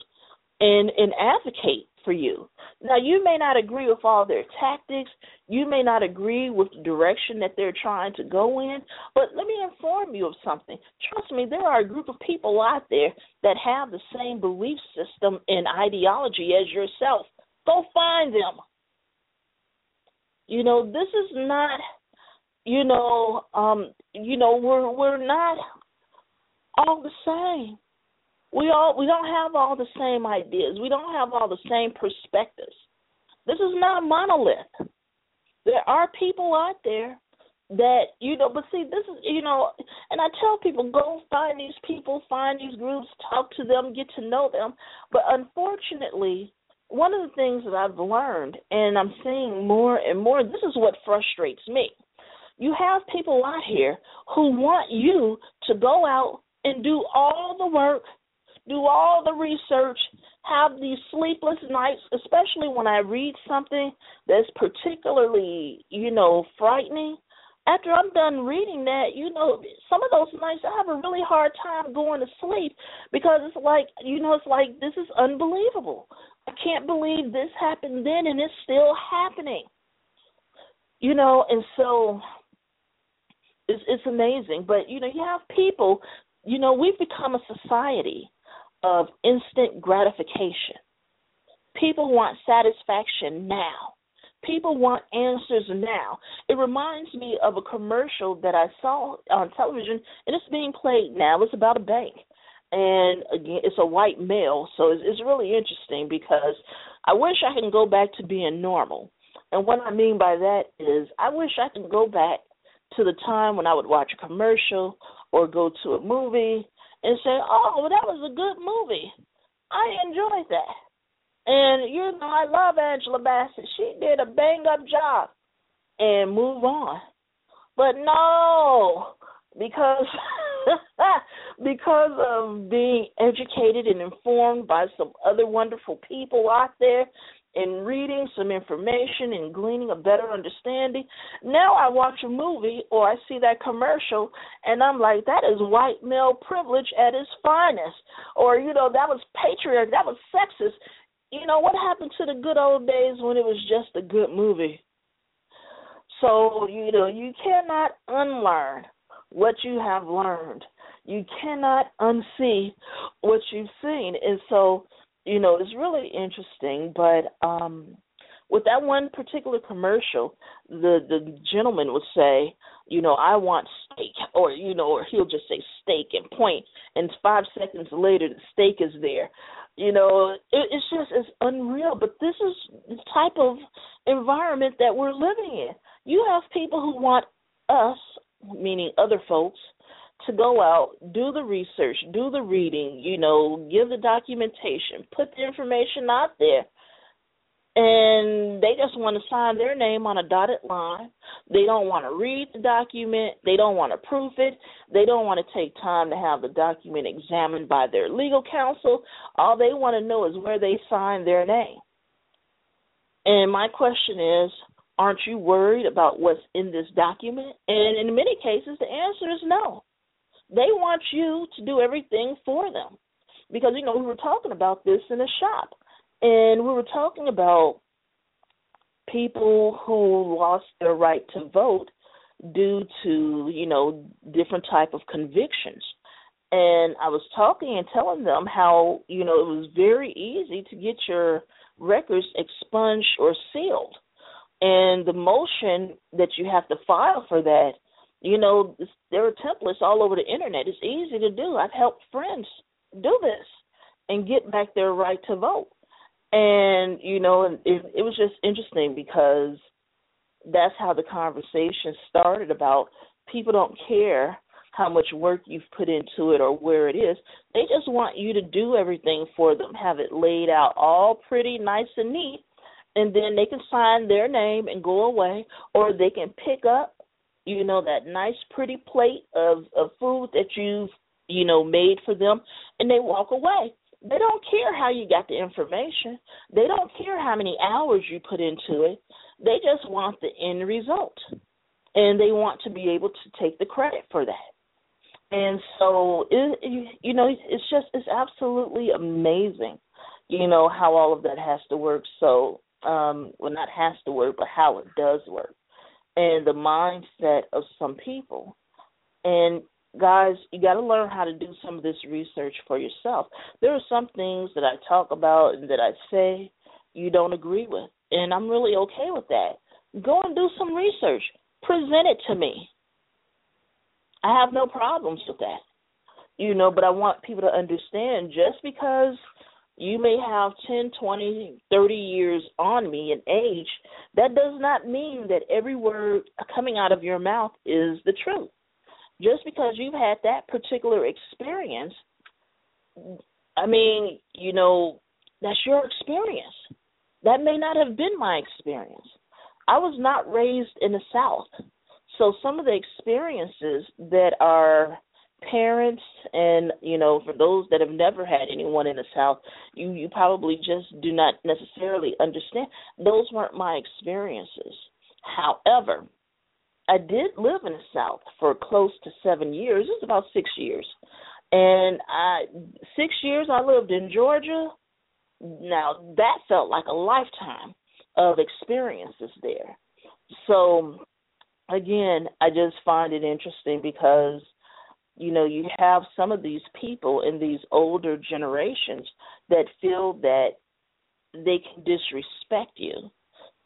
and and advocate for you. Now you may not agree with all their tactics, you may not agree with the direction that they're trying to go in, but let me inform you of something. Trust me, there are a group of people out there that have the same belief system and ideology as yourself. Go find them. You know, this is not you know, um, you know, we're we're not all the same. We all we don't have all the same ideas. We don't have all the same perspectives. This is not a monolith. There are people out there that you know, but see, this is you know, and I tell people go find these people, find these groups, talk to them, get to know them. But unfortunately, one of the things that I've learned, and I'm seeing more and more, this is what frustrates me. You have people out here who want you to go out and do all the work, do all the research, have these sleepless nights, especially when I read something that's particularly, you know, frightening. After I'm done reading that, you know, some of those nights I have a really hard time going to sleep because it's like, you know, it's like this is unbelievable. I can't believe this happened then and it's still happening. You know, and so it's it's amazing. But you know, you have people. You know, we've become a society of instant gratification. People want satisfaction now. People want answers now. It reminds me of a commercial that I saw on television, and it's being played now. It's about a bank and again, it's a white male, so it's, it's really interesting because I wish I can go back to being normal. And what I mean by that is, I wish I could go back to the time when I would watch a commercial or go to a movie and say, "Oh, well, that was a good movie. I enjoyed that." And you know, I love Angela Bassett. She did a bang up job, and move on. But no, because because of being educated and informed by some other wonderful people out there and reading some information and gleaning a better understanding. Now I watch a movie or I see that commercial and I'm like, that is white male privilege at its finest. Or, you know, that was patriarch, that was sexist. You know, what happened to the good old days when it was just a good movie? So, you know, you cannot unlearn what you have learned. You cannot unsee what you've seen. And so, you know, it's really interesting. But um, with that one particular commercial, the the gentleman would say, you know, I want steak, or you know, or he'll just say steak and point, and five seconds later the steak is there. You know, it, it's just it's unreal. But this is the type of environment that we're living in. You have people who want us, meaning other folks, to go out, do the research, do the reading, you know, give the documentation, put the information out there. And they just want to sign their name on a dotted line. They don't want to read the document. They don't want to proof it. They don't want to take time to have the document examined by their legal counsel. All they want to know is where they sign their name. And my question is, aren't you worried about what's in this document? And in many cases, the answer is no. They want you to do everything for them. Because, you know, we were talking about this in a shop, and we were talking about people who lost their right to vote due to, you know, different type of convictions. And I was talking and telling them how, you know, it was very easy to get your records expunged or sealed. And the motion that you have to file for that you know, there are templates all over the internet. It's easy to do. I've helped friends do this and get back their right to vote. And you know, it, it was just interesting because that's how the conversation started about people don't care how much work you've put into it or where it is. They just want you to do everything for them, have it laid out all pretty nice and neat, and then they can sign their name and go away, or they can pick up you know that nice pretty plate of of food that you've you know made for them and they walk away. They don't care how you got the information. They don't care how many hours you put into it. They just want the end result and they want to be able to take the credit for that. And so it, you know it's just it's absolutely amazing you know how all of that has to work. So um well not has to work but how it does work and the mindset of some people. And guys, you got to learn how to do some of this research for yourself. There are some things that I talk about and that I say you don't agree with, and I'm really okay with that. Go and do some research. Present it to me. I have no problems with that. You know, but I want people to understand just because you may have 10, 20, 30 years on me in age. That does not mean that every word coming out of your mouth is the truth. Just because you've had that particular experience, I mean, you know, that's your experience. That may not have been my experience. I was not raised in the South. So some of the experiences that are parents and you know for those that have never had anyone in the south you you probably just do not necessarily understand. Those weren't my experiences. However i did live in the south for close to 7 years. It was about 6 years. And i 6 years i lived in georgia. Now that felt like a lifetime of experiences there. So again i just find it interesting because you know you have some of these people in these older generations that feel that they can disrespect you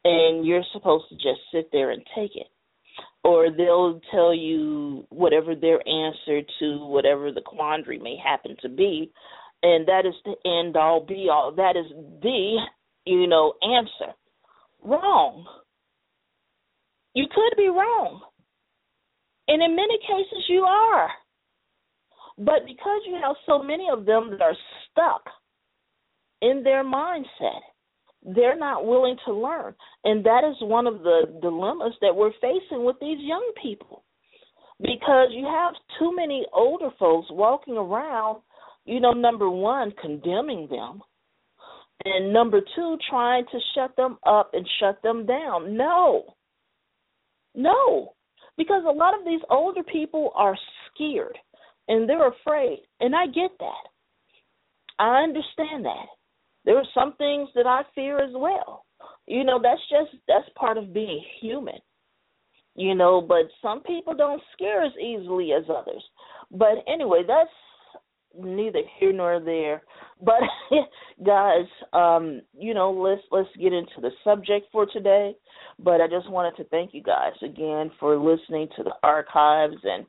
and you're supposed to just sit there and take it. Or they'll tell you whatever their answer to whatever the quandary may happen to be and that is the end all be all. That is the you know answer. Wrong. You could be wrong. And in many cases you are but because you have so many of them that are stuck in their mindset, they're not willing to learn. And that is one of the dilemmas that we're facing with these young people. Because you have too many older folks walking around, you know, number one, condemning them. And number two, trying to shut them up and shut them down. No. No. Because a lot of these older people are scared and they're afraid. And I get that. I understand that. There are some things that I fear as well. You know, that's just that's part of being human. You know, but some people don't scare as easily as others. But anyway, that's neither here nor there. But guys, um, you know, let's let's get into the subject for today. But I just wanted to thank you guys again for listening to the archives and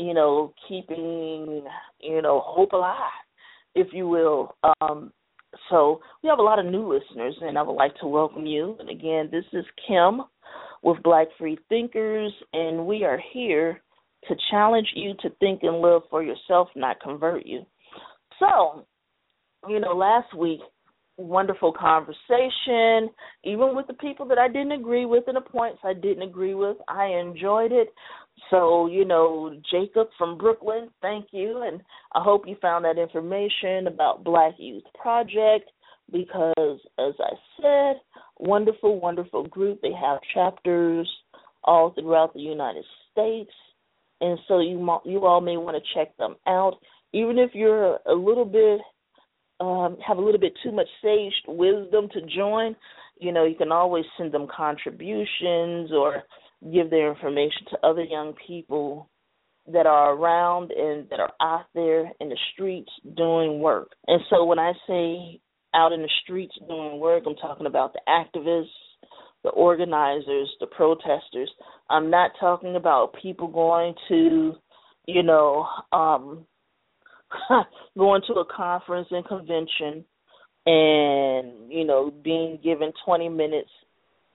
you know keeping you know hope alive, if you will. Um, so we have a lot of new listeners, and I would like to welcome you. And again, this is Kim with Black Free Thinkers, and we are here to challenge you to think and live for yourself, not convert you. So, you know, last week, wonderful conversation, even with the people that I didn't agree with and the points I didn't agree with. I enjoyed it. So, you know, Jacob from Brooklyn, thank you. And I hope you found that information about Black Youth Project because, as I said, wonderful, wonderful group. They have chapters all throughout the United States and so you you all may want to check them out. Even if you're a little bit um, have a little bit too much sage wisdom to join, you know you can always send them contributions or give their information to other young people that are around and that are out there in the streets doing work. And so when I say out in the streets doing work, I'm talking about the activists, the organizers, the protesters. I'm not talking about people going to, you know, um going to a conference and convention and, you know, being given 20 minutes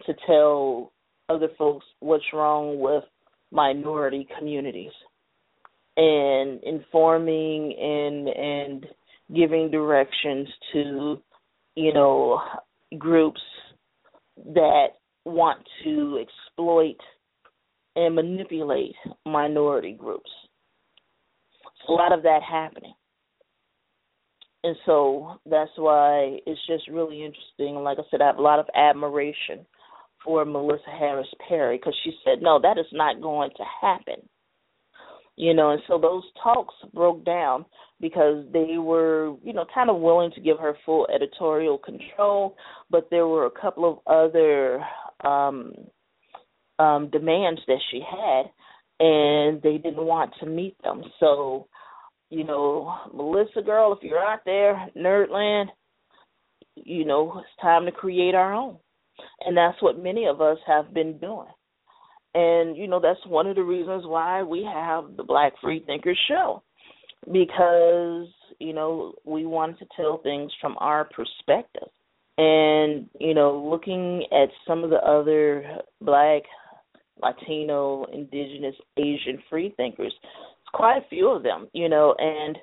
to tell other folks what's wrong with minority communities and informing and and giving directions to you know groups that want to exploit and manipulate minority groups. a lot of that happening. And so that's why it's just really interesting. Like I said, I have a lot of admiration for Melissa Harris Perry because she said, no, that is not going to happen. You know and so those talks broke down because they were you know kind of willing to give her full editorial control but there were a couple of other um um demands that she had and they didn't want to meet them. So you know melissa girl if you're out there nerdland you know it's time to create our own and that's what many of us have been doing and, you know, that's one of the reasons why we have the Black Free Thinkers show. Because, you know, we wanted to tell things from our perspective. And, you know, looking at some of the other black, Latino, indigenous, Asian free thinkers, it's quite a few of them, you know, and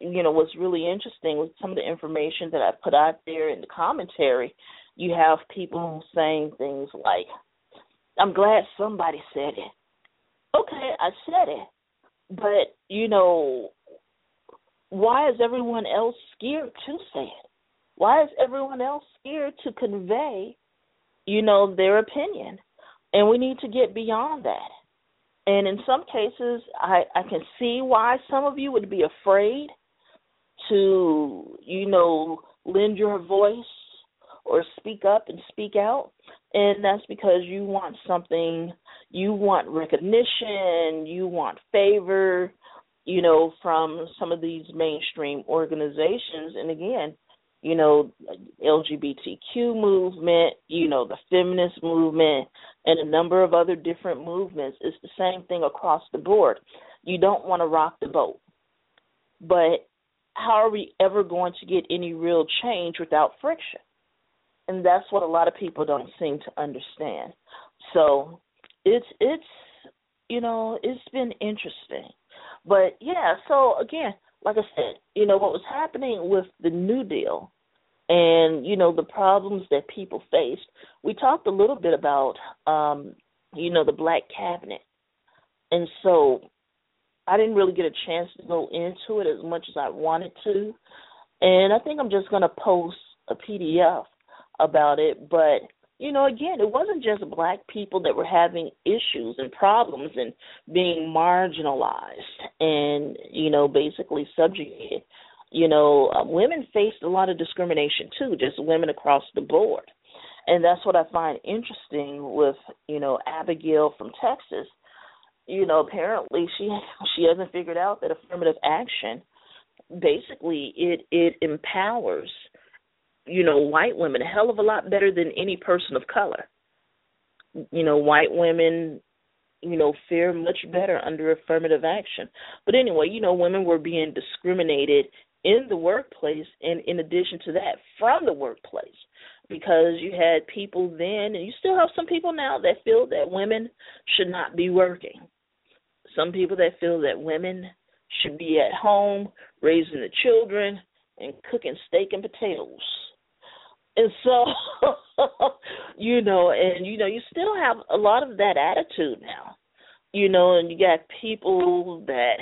you know what's really interesting with some of the information that I put out there in the commentary, you have people saying things like, I'm glad somebody said it. Okay, I said it. But, you know, why is everyone else scared to say it? Why is everyone else scared to convey, you know, their opinion? And we need to get beyond that. And in some cases, I, I can see why some of you would be afraid to, you know, lend your voice or speak up and speak out. And that's because you want something you want recognition you want favor you know from some of these mainstream organizations. And again you know lgbtq movement you know the feminist movement and a number of other different movements. It's the same thing across the board. You don't want to rock the boat. But how are we ever going to get any real change without friction and that's what a lot of people don't seem to understand. So it's it's you know it's been interesting, but yeah. So again, like I said, you know what was happening with the New Deal, and you know the problems that people faced. We talked a little bit about um, you know the Black Cabinet, and so I didn't really get a chance to go into it as much as I wanted to, and I think I'm just going to post a PDF about it, but you know, again, it wasn't just black people that were having issues and problems and being marginalized and, you know, basically subjugated. You know, uh, women faced a lot of discrimination too, just women across the board. And that's what I find interesting with, you know, Abigail from Texas. You know, apparently she she hasn't figured out that affirmative action basically it it empowers you know white women a hell of a lot better than any person of color. You know white women you know fare much better under affirmative action. But anyway you know women were being discriminated in the workplace and in addition to that from the workplace. Because you had people then and you still have some people now that feel that women should not be working. Some people that feel that women should be at home raising the children and cooking steak and potatoes and so you know and you know you still have a lot of that attitude now you know and you got people that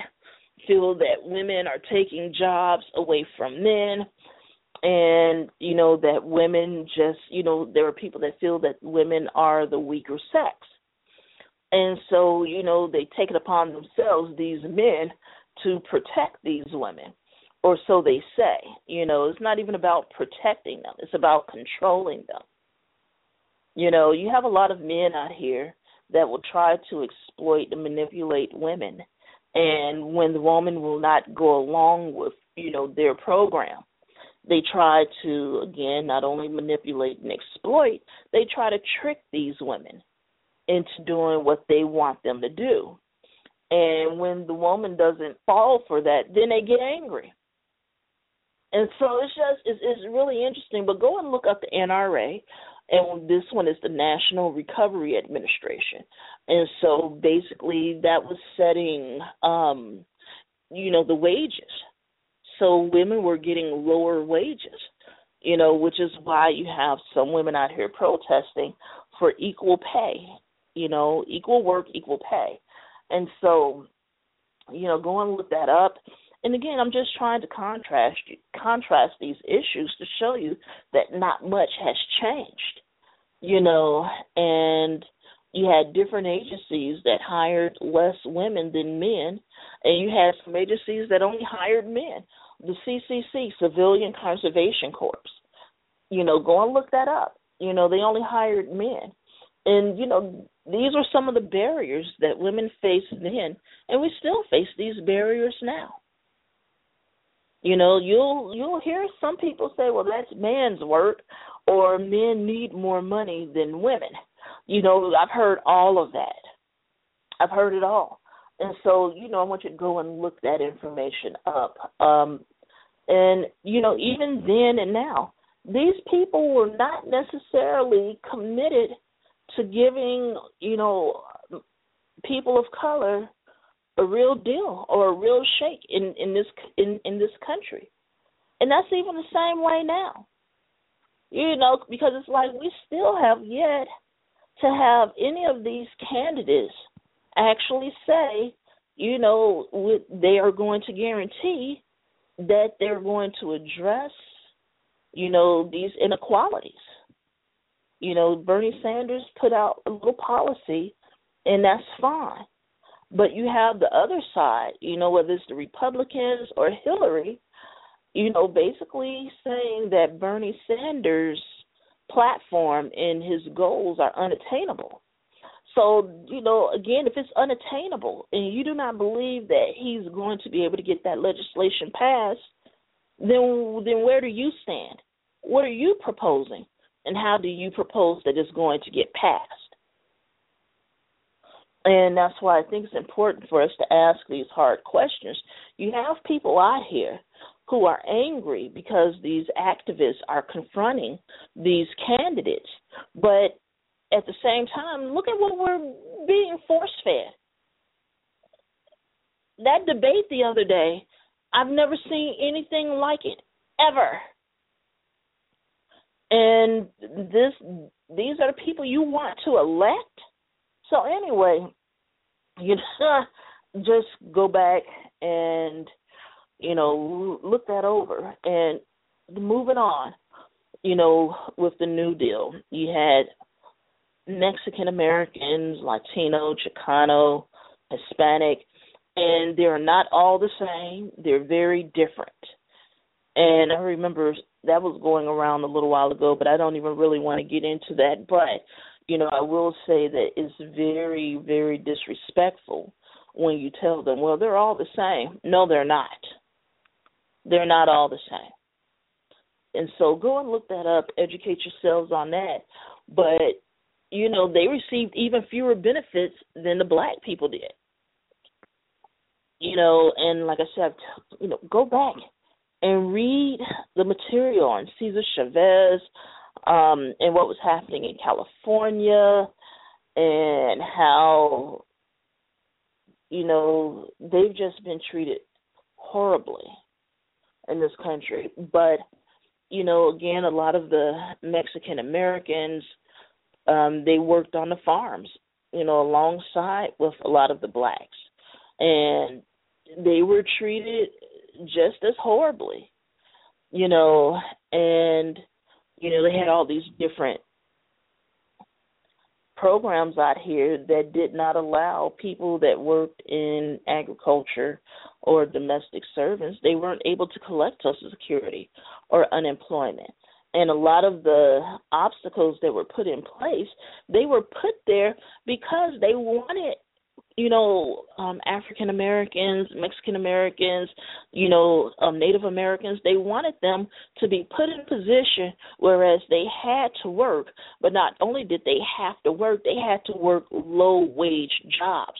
feel that women are taking jobs away from men and you know that women just you know there are people that feel that women are the weaker sex. And so you know they take it upon themselves these men to protect these women or so they say. You know it's not even about protecting them. It's about controlling them. You know you have a lot of men out here that will try to exploit and manipulate women. And when the woman will not go along with you know their program they try to again not only manipulate and exploit they try to trick these women into doing what they want them to do. And when the woman doesn't fall for that then they get angry and so it's just it's, it's really interesting but go and look up the nra and this one is the National Recovery Administration. And so basically that was setting um you know the wages. So women were getting lower wages, you know, which is why you have some women out here protesting for equal pay, you know, equal work, equal pay. And so, you know, go and look that up. And again, I'm just trying to contrast contrast these issues to show you that not much has changed you know, and you had different agencies that hired less women than men, and you had some agencies that only hired men. The CCC, Civilian Conservation Corps. You know, go and look that up. You know, they only hired men. And, you know, these are some of the barriers that women faced then, and we still face these barriers now. You know, you'll you'll hear some people say, "Well, that's man's work," or men need more money than women. You know, I've heard all of that. I've heard it all. And so, you know, I want you to go and look that information up. Um and you know, even then and now, these people were not necessarily committed to giving, you know, people of color a real deal or a real shake in in this in in this country. And that's even the same way now. You know, because it's like we still have yet to have any of these candidates actually say, you know, they are going to guarantee that they're going to address, you know, these inequalities. You know, Bernie Sanders put out a little policy, and that's fine. But you have the other side, you know, whether it's the Republicans or Hillary, you know, basically saying that Bernie Sanders' platform and his goals are unattainable. So, you know, again, if it's unattainable and you do not believe that he's going to be able to get that legislation passed, then then where do you stand? What are you proposing? And how do you propose that it's going to get passed? And that's why I think it's important for us to ask these hard questions. You have people out here who are angry because these activists are confronting these candidates. But at the same time, look at what we're being force fed. That debate the other day, I've never seen anything like it ever. And this these are the people you want to elect. So anyway, you know, just go back and you know, look that over. And moving on, you know, with the New Deal, you had Mexican Americans, Latino, Chicano, Hispanic, and they're not all the same. They're very different. And I remember that was going around a little while ago, but I don't even really want to get into that. But, you know, I will say that it's very, very disrespectful when you tell them, well, they're all the same. No, they're not They're not all the same. And so go and look that up, educate yourselves on that. But, you know, they received even fewer benefits than the black people did. You know, and like I said, you know, go back and read the material on Cesar Chavez um, and what was happening in California and how, you know, they've just been treated horribly in this country. But you know, again, a lot of the Mexican Americans, um, they worked on the farms, you know, alongside with a lot of the blacks, and they were treated just as horribly, you know, and you know they had all these different programs out here that did not allow people that worked in agriculture or domestic servants, they weren't able to collect Social Security or unemployment. And a lot of the obstacles that were put in place, they were put there because they wanted you know, um, African Americans, Mexican Americans, you know, um, Native Americans, they wanted them to be put in position whereas they had to work, but not only did they have to work, they had to work low wage jobs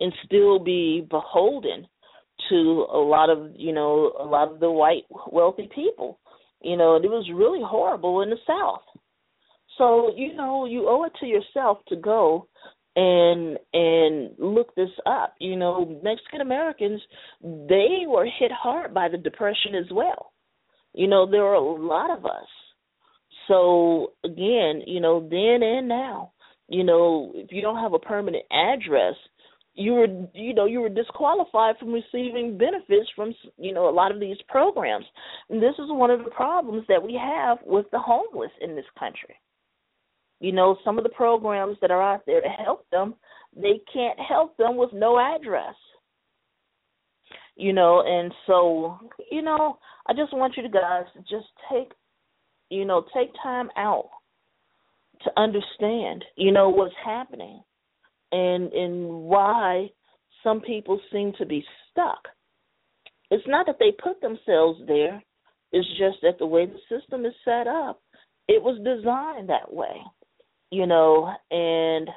and still be beholden to a lot of, you know, a lot of the white wealthy people. You know, and it was really horrible in the South. So, you know, you owe it to yourself to go and and look this up. You know, Mexican Americans they were hit hard by the depression as well. You know, there are a lot of us. So again, you know, then and now, you know, if you don't have a permanent address, you were you know you were disqualified from receiving benefits from you know a lot of these programs. And this is one of the problems that we have with the homeless in this country. You know, some of the programs that are out there to help them, they can't help them with no address. You know, and so, you know, I just want you to guys just take, you know, take time out to understand, you know, what's happening and and why some people seem to be stuck. It's not that they put themselves there, it's just that the way the system is set up, it was designed that way you know, and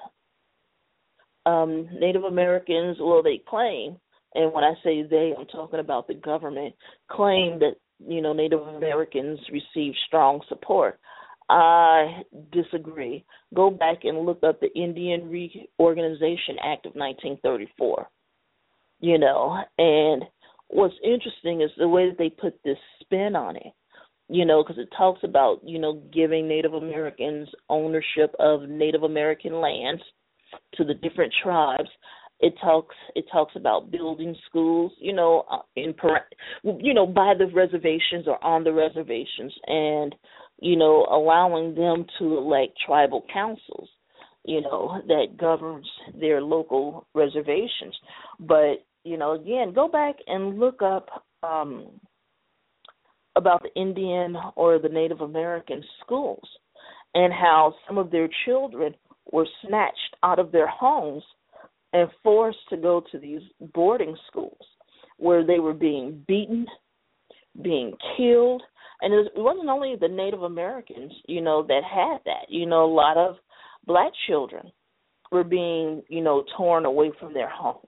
um, Native Americans, well, they claim, and when I say they, I'm talking about the government, claim that, you know, Native Americans receive strong support. I disagree. Go back and look up the Indian Reorganization Act of 1934. You know, and what's interesting is the way that they put this spin on it you know, because it talks about, you know, giving Native Americans ownership of Native American lands to the different tribes. It talks it talks about building schools, you know, uh, in you know by the reservations or on the reservations, and you know allowing them to elect tribal councils, you know, that governs their local reservations. But you know, again, go back and look up um about the Indian or the Native American schools and how some of their children were snatched out of their homes and forced to go to these boarding schools where they were being beaten, being killed. And it wasn't only the Native Americans, you know, that had that. You know, a lot of black children were being, you know, torn away from their homes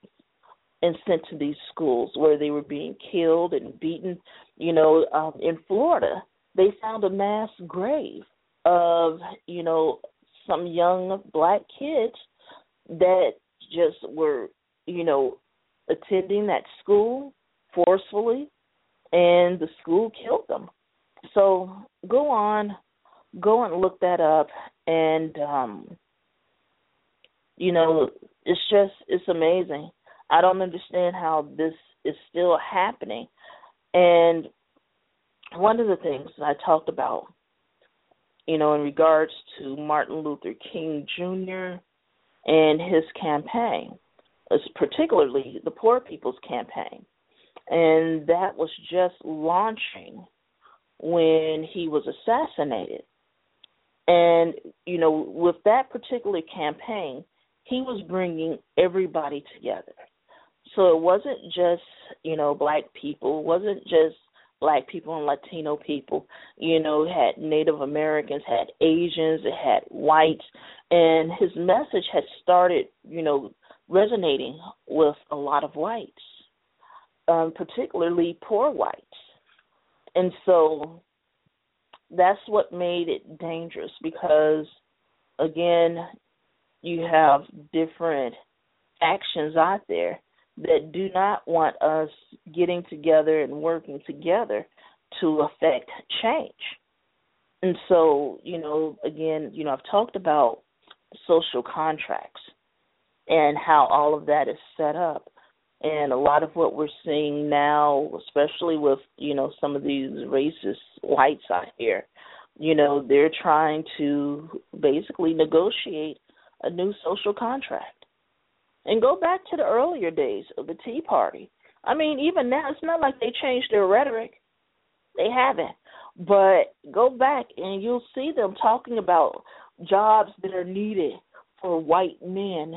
and sent to these schools where they were being killed and beaten. You know, um, in Florida, they found a mass grave of you know some young black kids that just were you know attending that school forcefully, and the school killed them. So go on, go and look that up, and um, you know it's just it's amazing I don't understand how this is still happening. And one of the things that I talked about, you know, in regards to Martin Luther King Jr. and his campaign, particularly the Poor People's Campaign. And that was just launching when he was assassinated. And, you know, with that particular campaign, he was bringing everybody together So it wasn't just, you know, black people, it wasn't just black people and Latino people. You know, had Native Americans, had Asians, it had whites, and his message had started, you know, resonating with a lot of whites, um, particularly poor whites. And so that's what made it dangerous because, again, you have different actions out there that do not want us getting together and working together to affect change. And so, you know, again, you know, I've talked about social contracts and how all of that is set up. And a lot of what we're seeing now, especially with, you know, some of these racist whites out here, you know, they're trying to basically negotiate a new social contract. And go back to the earlier days of the Tea Party. I mean, even now, it's not like they changed their rhetoric. They haven't. But go back and you'll see them talking about jobs that are needed for white men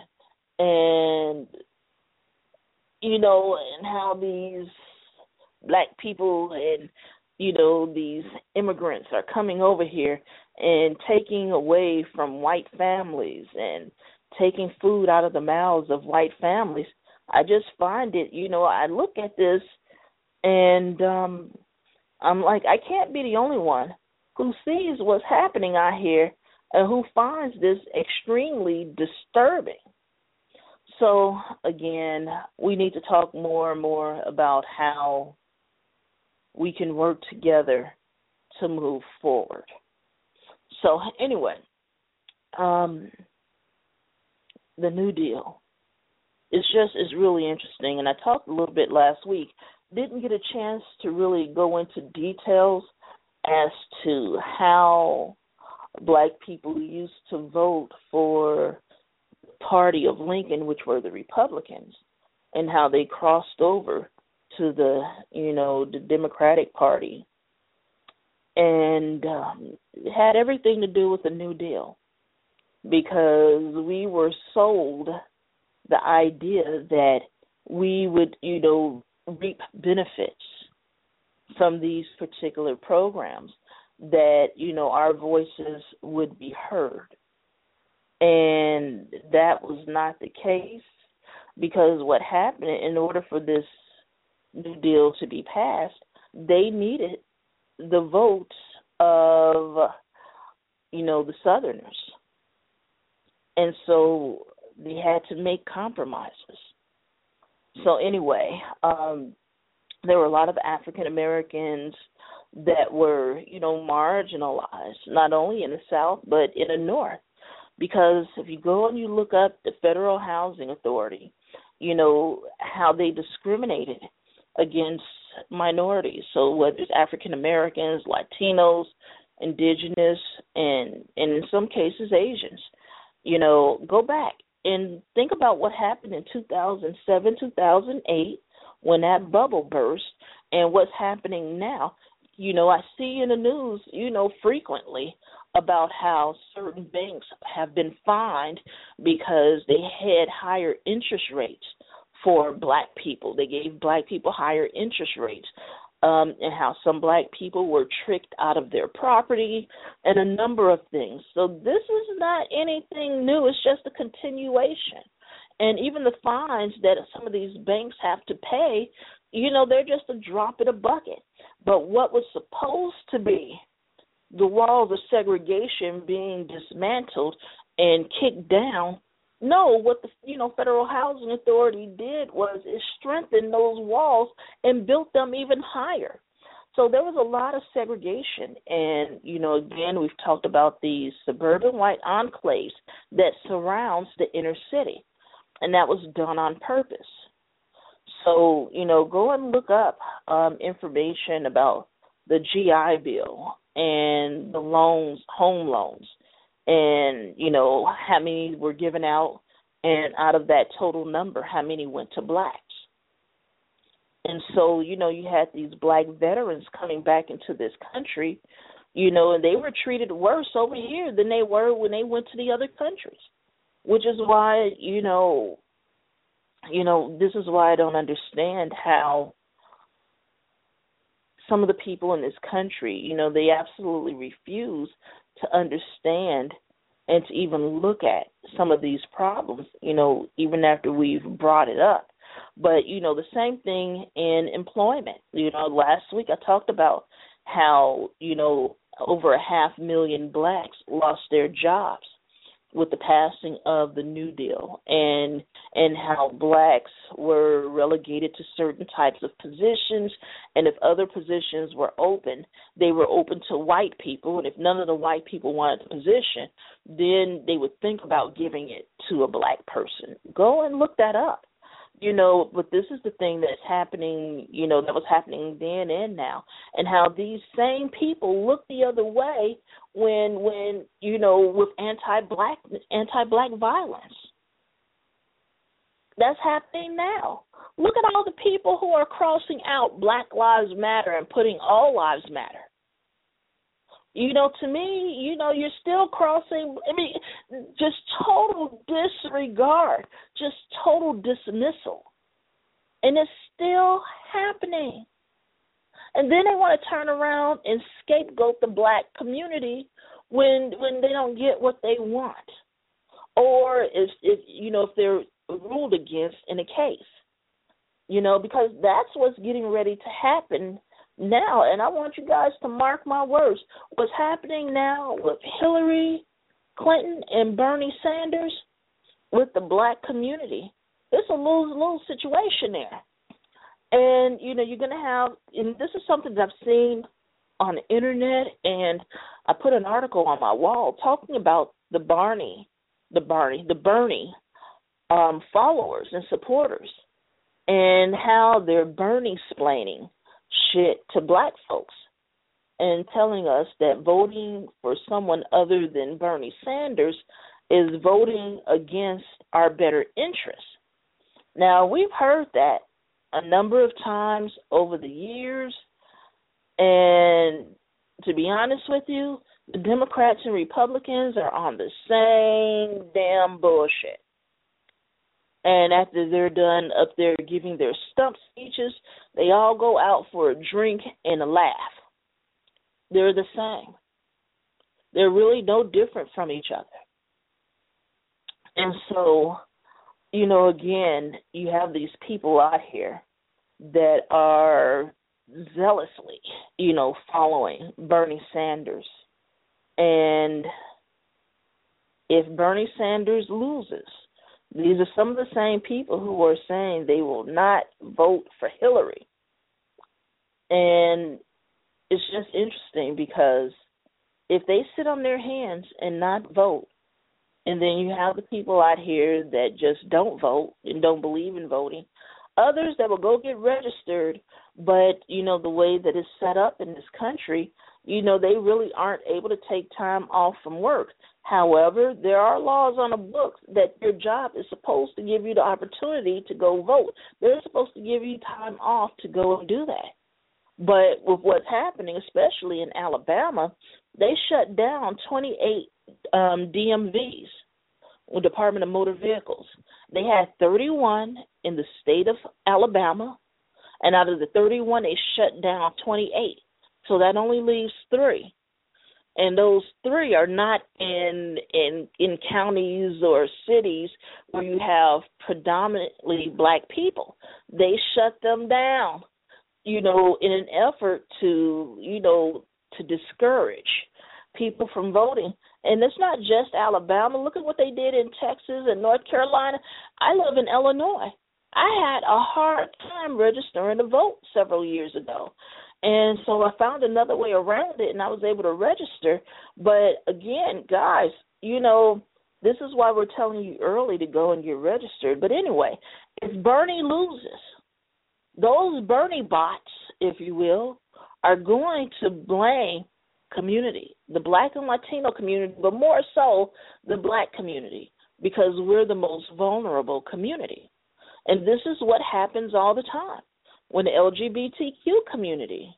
and you know and how these black people and you know these immigrants are coming over here and taking away from white families and taking food out of the mouths of white families i just find it you know i look at this and um i'm like i can't be the only one who sees what's happening out here and who finds this extremely disturbing so again, we need to talk more and more about how we can work together to move forward. So anyway, um, the New Deal. It's just it's really interesting, and I talked a little bit last week. Didn't get a chance to really go into details as to how black people used to vote for the party of Lincoln, which were the Republicans, and how they crossed over to the you know the Democratic Party, and um, had everything to do with the New Deal, because we were sold the idea that we would you know reap benefits from these particular programs that you know our voices would be heard and that was not the case because what happened in order for this new deal to be passed, they needed the votes of you know the southerners. And so they had to make compromises. So anyway, um there were a lot of African Americans that were, you know, marginalized, not only in the South but in the North because if you go and you look up the Federal Housing Authority, you know how they discriminated against minorities. So whether it's African Americans, Latinos, Indigenous, and, and in some cases Asians, you know, go back and think about what happened in 2007, 2008 when that bubble burst, and what's happening now. You know, I see in the news, you know, frequently about how certain banks have been fined because they had higher interest rates for black people. They gave black people higher interest rates. Um, and how some black people were tricked out of their property and a number of things. So this is not anything new, it's just a continuation. And even the fines that some of these banks have to pay, you know, they're just a drop in a bucket. But what was supposed to be the walls of segregation being dismantled and kicked down. No, what the you know Federal Housing Authority did was it strengthened those walls and built them even higher. So there was a lot of segregation, and you know again we've talked about these suburban white enclaves that surrounds the inner city, and that was done on purpose. So you know go and look up um, information about the GI Bill and the loans, home loans, and you know how many were given out, and out of that total number, how many went to blacks. And so, you know, you had these black veterans coming back into this country, you know, and they were treated worse over here than they were when they went to the other countries. Which is why, you know, you know, this is why I don't understand how some of the people in this country, you know, they absolutely refuse to understand and to even look at some of these problems, you know, even after we've brought it up. But, you know, the same thing in employment. You know, last week I talked about how, you know, over a half million blacks lost their jobs with the passing of the New Deal and and how blacks were relegated to certain types of positions. And if other positions were open, they were open to white people. And if none of the white people wanted the position, then they would think about giving it to a black person. Go and look that up you know, but this is the thing that's happening, you know, that was happening then and now, and how these same people look the other way when, when you know, with anti-black, anti-black violence. That's happening now. Look at all the people who are crossing out Black Lives Matter and putting All Lives Matter you know, to me, you know, you're still crossing. I mean, just total disregard, just total dismissal, and it's still happening. And then they want to turn around and scapegoat the black community when when they don't get what they want, or if if you know if they're ruled against in a case, you know, because that's what's getting ready to happen now, and I want you guys to mark my words. What's happening now with Hillary Clinton and Bernie Sanders with the black community, it's a lose lose situation there. And you know, you're gonna have and this is something that I've seen on the internet and I put an article on my wall talking about the Barney the Barney the Bernie um followers and supporters and how they're Bernie splaining shit to black folks and telling us that voting for someone other than Bernie Sanders is voting against our better interests. Now, we've heard that a number of times over the years, and to be honest with you, the Democrats and Republicans are on the same damn bullshit. And after they're done up there giving their stump speeches, they all go out for a drink and a laugh. They're the same. They're really no different from each other. And so, you know, again, you have these people out here that are zealously, you know, following Bernie Sanders. And if Bernie Sanders loses, these are some of the same people who are saying they will not vote for Hillary. And it's just interesting because if they sit on their hands and not vote, and then you have the people out here that just don't vote and don't believe in voting, others that will go get registered, but you know the way that it's set up in this country, you know they really aren't able to take time off from work. However, there are laws on the books that your job is supposed to give you the opportunity to go vote. They're supposed to give you time off to go and do that. But with what's happening, especially in Alabama, they shut down 28 um, DMVs, Department of Motor Vehicles. They had 31 in the state of Alabama, and out of the 31, they shut down 28. So that only leaves three and those three are not in in in counties or cities where you have predominantly black people. They shut them down you know in an effort to you know to discourage people from voting. And it's not just alabama. Look at what they did in texas and north carolina. I live in illinois. I had a hard time registering to vote several years ago and so I found another way around it and I was able to register. But again, guys, you know, this is why we're telling you early to go and get registered. But anyway, if Bernie loses, those Bernie bots, if you will, are going to blame community, the black and Latino community, but more so the black community, because we're the most vulnerable community. And this is what happens all the time when the LGBTQ community,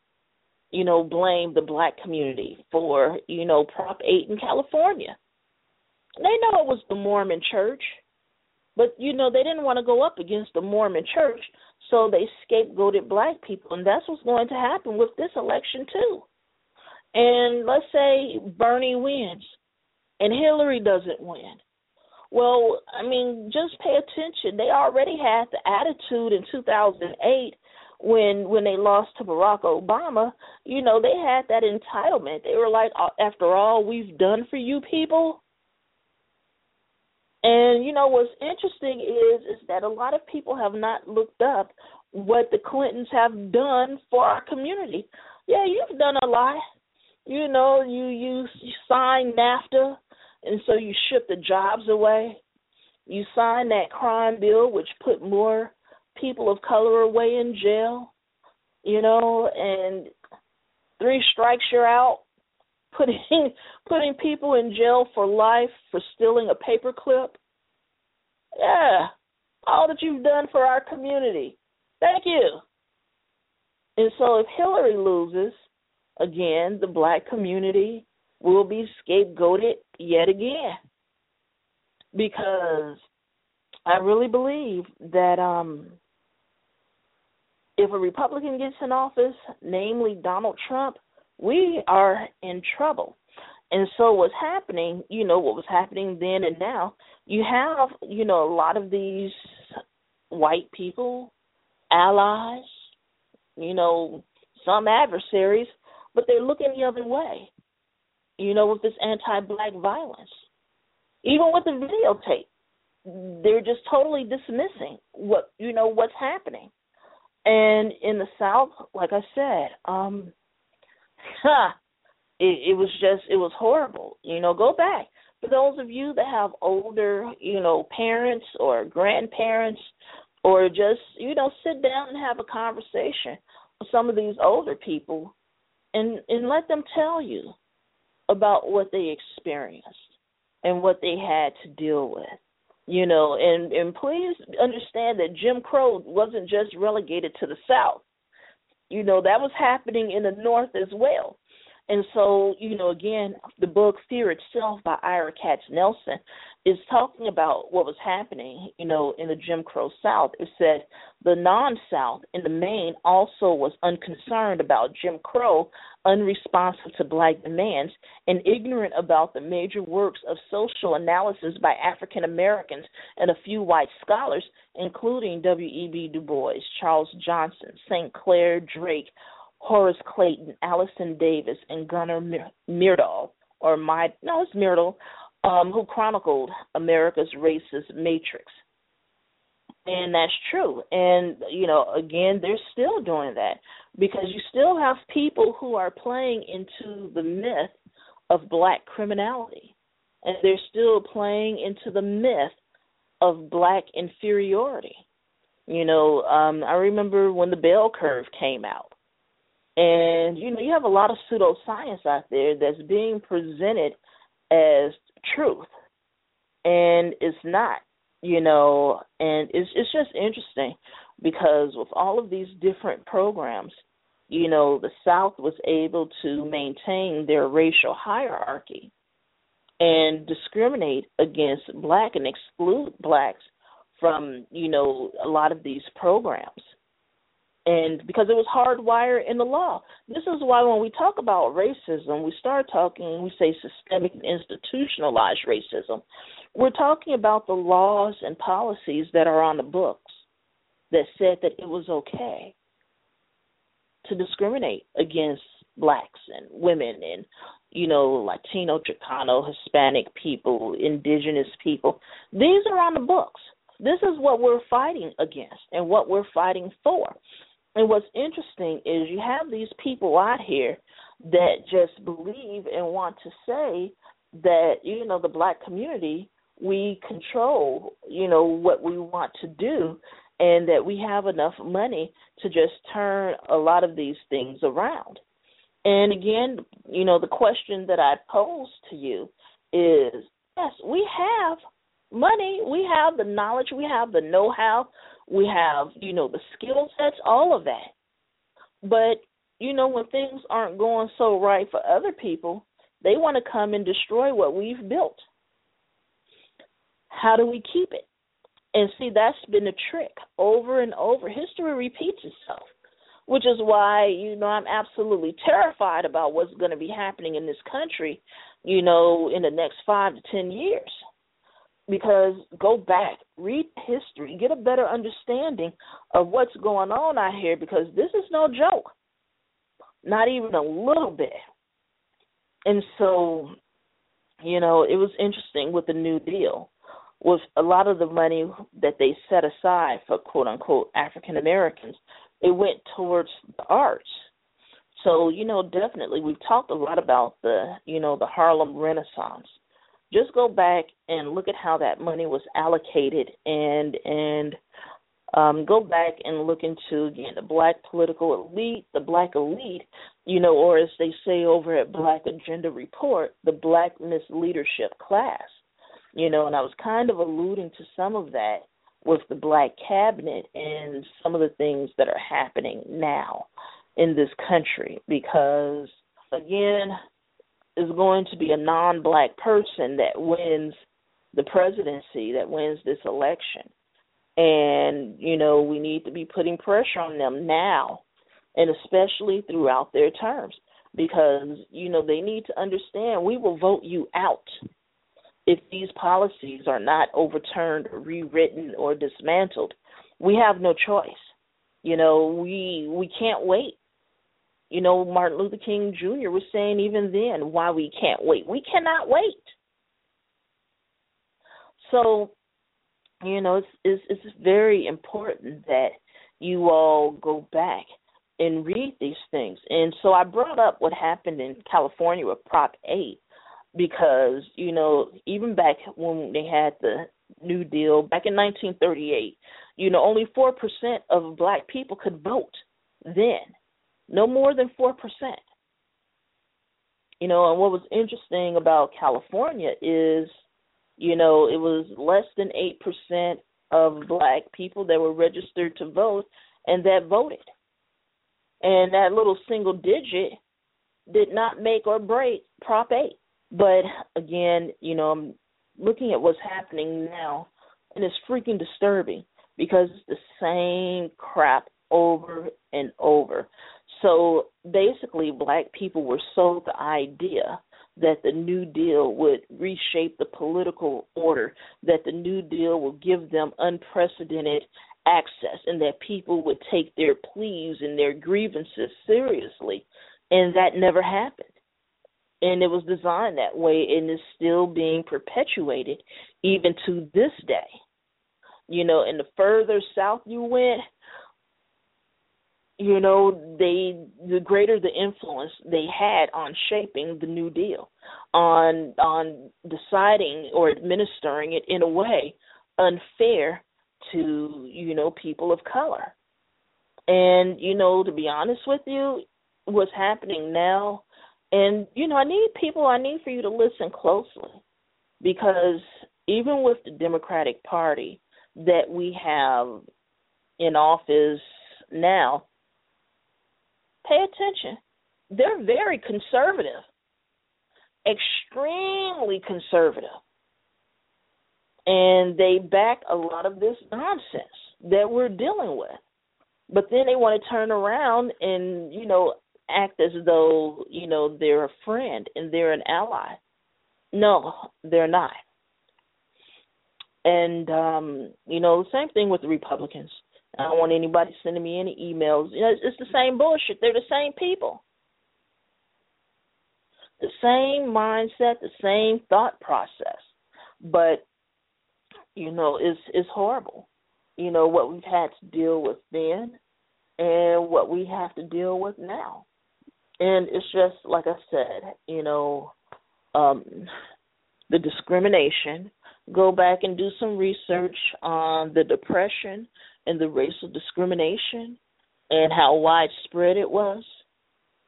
you know, blamed the black community for, you know, Prop 8 in California. They know it was the Mormon church. But you know, they didn't want to go up against the Mormon church, so they scapegoated black people, and that's what's going to happen with this election too. And let's say Bernie wins and Hillary doesn't win. Well, I mean, just pay attention. They already had the attitude in 2008 when when they lost to Barack Obama. You know, they had that entitlement. They were like, after all we've done for you people, and you know what's interesting is is that a lot of people have not looked up what the Clintons have done for our community. Yeah, you've done a lot. You know, you you, signed NAFTA, and so you shipped the jobs away. You signed that crime bill, which put more people of color away in jail. You know, and three strikes you're out putting putting people in jail for life for stealing a paperclip. Yeah, all that you've done for our community. Thank you. And so if Hillary loses, again, the black community will be scapegoated yet again. Because I really believe that um if a Republican gets in office, namely Donald Trump, we are in trouble. And so what's happening, you know, what was happening then and now, you have, you know, a lot of these white people, allies, you know, some adversaries, but they're looking the other way. You know, with this anti-black violence, even with the videotape, they're just totally dismissing what you know what's happening. And in the South, like I said, um, huh, it, it was just it was horrible. You know, go back for those of you that have older, you know, parents or grandparents, or just you know sit down and have a conversation with some of these older people, and and let them tell you about what they experienced and what they had to deal with you know and and please understand that jim crow wasn't just relegated to the south. You know that was happening in the north as well and so, you know, again, the book Fear Itself by Ira Katznelson is talking about what was happening, you know, in the Jim Crow South. It said the non South in the main also was unconcerned about Jim Crow, unresponsive to black demands, and ignorant about the major works of social analysis by African Americans and a few white scholars, including W.E.B. Du Bois, Charles Johnson, St. Clair Drake, Horace Cayton, Allison Davis, and Gunnar Myrdal, or my no, it's Myrdal, um, who chronicled America's racist matrix. And that's true. And, you know, again, they're still doing that because you still have people who are playing into the myth of black criminality. And they're still playing into the myth of black inferiority. You know, um, I remember when the bell curve came out and you know, you have a lot of pseudoscience out there that's being presented as truth, and it's not. You know, and it's it's just interesting because with all of these different programs, you know, the South was able to maintain their racial hierarchy and discriminate against black and exclude blacks from, you know, a lot of these programs and because it was hardwired in the law. This is why when we talk about racism, we start talking, we say systemic and institutionalized racism. We're talking about the laws and policies that are on the books that said that it was okay to discriminate against blacks and women and you know Latino, Chicano, Hispanic people, indigenous people. These are on the books. This is what we're fighting against and what we're fighting for. And what's interesting is you have these people out here that just believe and want to say that you know the black community we control you know what we want to do and that we have enough money to just turn a lot of these things around. And again you know the question that i pose to you is yes we have money we have the knowledge we have the know how we have, you know, the skill sets, all of that. But, you know, when things aren't going so right for other people, they want to come and destroy what we've built. How do we keep it? And see, that's been a trick over and over. History repeats itself, which is why, you know, I'm absolutely terrified about what's going to be happening in this country, you know, in the next five to 10 years. Because go back, read history, get a better understanding of what's going on out here, because this is no joke. Not even a little bit. And so, you know, it was interesting with the New Deal with a lot of the money that they set aside for quote unquote African Americans, it went towards the arts. So, you know, definitely we've talked a lot about the, you know, the Harlem Renaissance. Just go back and look at how that money was allocated and and um, go back and look into again the black political elite, the black elite, you know, or as they say over at Black Agenda Report, the black misleadership class you know, and I was kind of alluding to some of that with the black cabinet and some of the things that are happening now in this country because again is going to be a non-black person that wins the presidency that wins this election and you know we need to be putting pressure on them now and especially throughout their terms because you know they need to understand we will vote you out if these policies are not overturned rewritten or dismantled, we have no choice. You know, we we can't wait. You know, Martin Luther King Jr. was saying even then why we can't wait. We cannot wait. So, you know, it's it's, it's very important that you all go back and read these things. And so I brought up what happened in California with Prop 8 because you know even back when they had the New Deal back in 1938, you know only four percent of black people could vote then, no more than four percent. You know, and what was interesting about California is, you know, it was less than eight percent of black people that were registered to vote and that voted. And that little single digit did not make or break Prop 8. But again, you know, I'm looking at what's happening now, and it's freaking disturbing because it's the same crap over and over. So basically, black people were sold the idea that the New Deal would reshape the political order, that the New Deal would give them unprecedented access, and that people would take their pleas and their grievances seriously. And that never happened and it was designed that way and is still being perpetuated even to this day. You know, and the further south you went, you know, they the greater the influence they had on shaping the New Deal, on on deciding or administering it in a way unfair to, you know, people of color. And, you know, to be honest with you, what's happening now and, you know, I need people, I need for you to listen closely because even with the Democratic Party that we have in office now, pay attention. They're very conservative, extremely conservative. And they back a lot of this nonsense that we're dealing with. But then they want to turn around and, you know, act as though you know they're a friend and they're an ally. No, they're not. And um, you know, same thing with the Republicans. I don't want anybody sending me any emails. You know, it's, it's the same bullshit. They're the same people. The same mindset, the same thought process. But you know, it's it's horrible. You know what we've had to deal with then and what we have to deal with now and it's just like I said, you know, um, the discrimination. Go back and do some research on the depression and the racial discrimination and how widespread it was.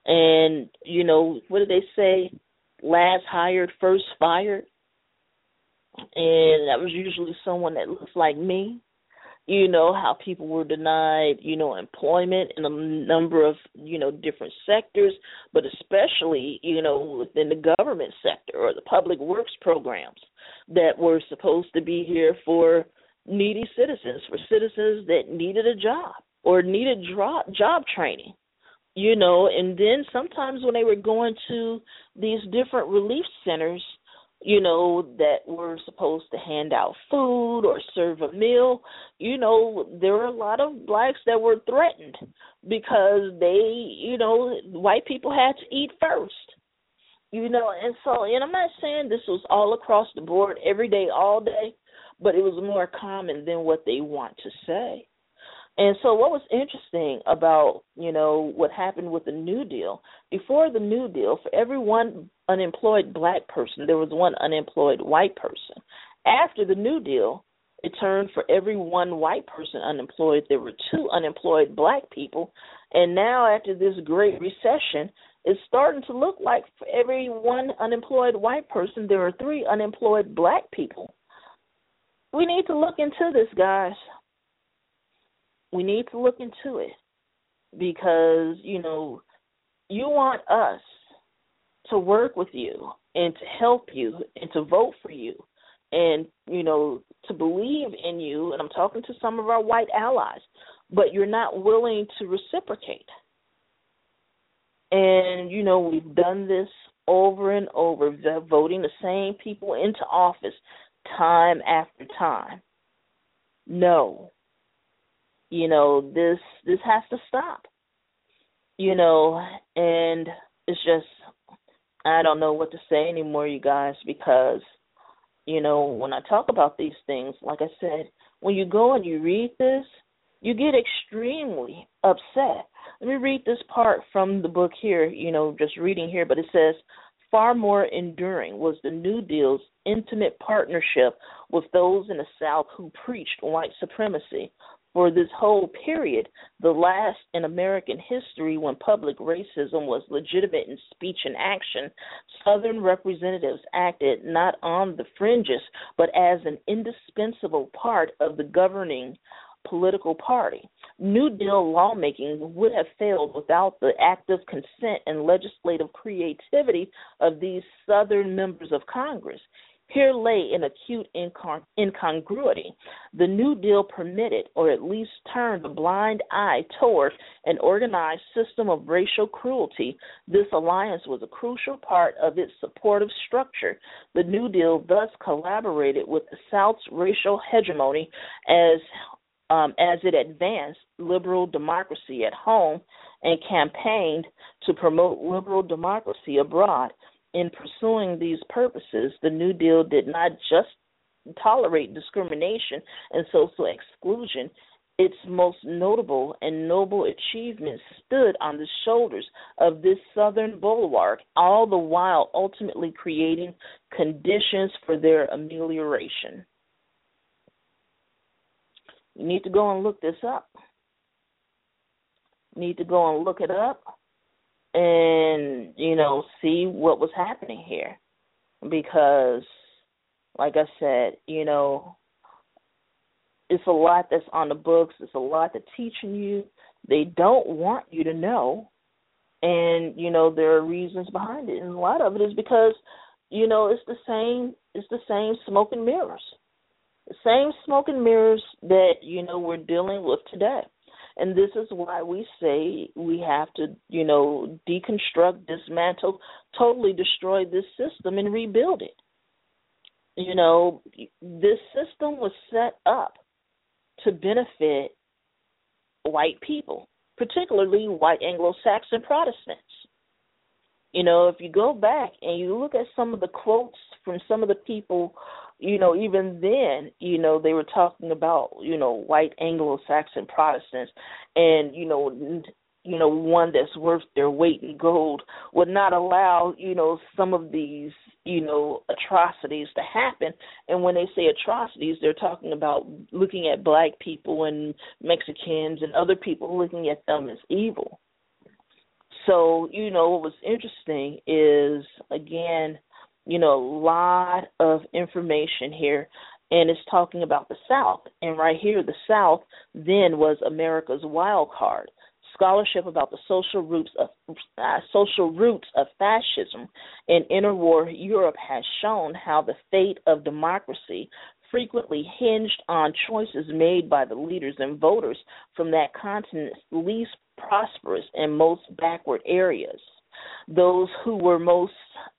And you know, what did they say? Last hired, first fired. And that was usually someone that looks like me you know how people were denied you know employment in a number of you know different sectors but especially you know within the government sector or the public works programs that were supposed to be here for needy citizens, for citizens that needed a job or needed job job training. You know, and then sometimes when they were going to these different relief centers, you know, that were supposed to hand out food or serve a meal, you know, there were a lot of blacks that were threatened because they, you know, white people had to eat first. You know, and so, and I'm not saying this was all across the board every day, all day, but it was more common than what they want to say. And so, what was interesting about you know what happened with the New Deal? Before the New Deal, for every one unemployed black person, there was one unemployed white person. After the New Deal, it turned for every one white person unemployed, there were two unemployed black people. And now, after this great recession, it's starting to look like for every one unemployed white person, there are three unemployed black people. We need to look into this, guys. We need to look into it because you know you want us to work with you and to help you and to vote for you and you know to believe in you. And I'm talking to some of our white allies but you're not willing to reciprocate. And you know we've done this over and over voting the same people into office time after time. No. You know this this has to stop. You know and it's just i don't know what to say anymore you guys because you know when i talk about these things like i said when you go and you read this you get extremely upset. Let me read this part from the book here you know just reading here but it says far more enduring was the new deal's intimate partnership with those in the south who preached white supremacy. For this whole period, the last in American history when public racism was legitimate in speech and action, Southern representatives acted not on the fringes, but as an indispensable part of the governing political party. New Deal lawmaking would have failed without the active consent and legislative creativity of these Southern members of Congress. Here lay an acute incongruity. The New Deal permitted, or at least turned a blind eye toward, an organized system of racial cruelty. This alliance was a crucial part of its supportive structure. The New Deal thus collaborated with the South's racial hegemony as um, as it advanced liberal democracy at home and campaigned to promote liberal democracy abroad in pursuing these purposes, the New Deal did not just tolerate discrimination and social exclusion. Its most notable and noble achievements stood on the shoulders of this southern bulwark, all the while ultimately creating conditions for their amelioration. You need to go and look this up. You need to go and look it up and you know see what was happening here. Because like i said you know it's a lot that's on the books. It's a lot that's teaching you. They don't want you to know. And you know there are reasons behind it. And a lot of it is because you know it's the same it's the same smoke and mirrors same smoke and mirrors that you know we're dealing with today and this is why we say we have to, you know, deconstruct, dismantle, totally destroy this system and rebuild it. You know, this system was set up to benefit white people, particularly white Anglo Saxon Protestants. You know, if you go back and you look at some of the quotes from some of the people you know, even then, you know, they were talking about, you know, white Anglo-Saxon Protestants, and you know, you know, one that's worth their weight in gold would not allow, you know, some of these, you know, atrocities to happen. And when they say atrocities, they're talking about looking at black people and Mexicans and other people looking at them as evil. So, you know, what was interesting is again you know, a lot of information here. And it's talking about the South. And right here, the South then was America's wild card. Scholarship about the social roots of uh, social roots of fascism in interwar Europe has shown how the fate of democracy frequently hinged on choices made by the leaders and voters from that continent's least prosperous and most backward areas. Those who were most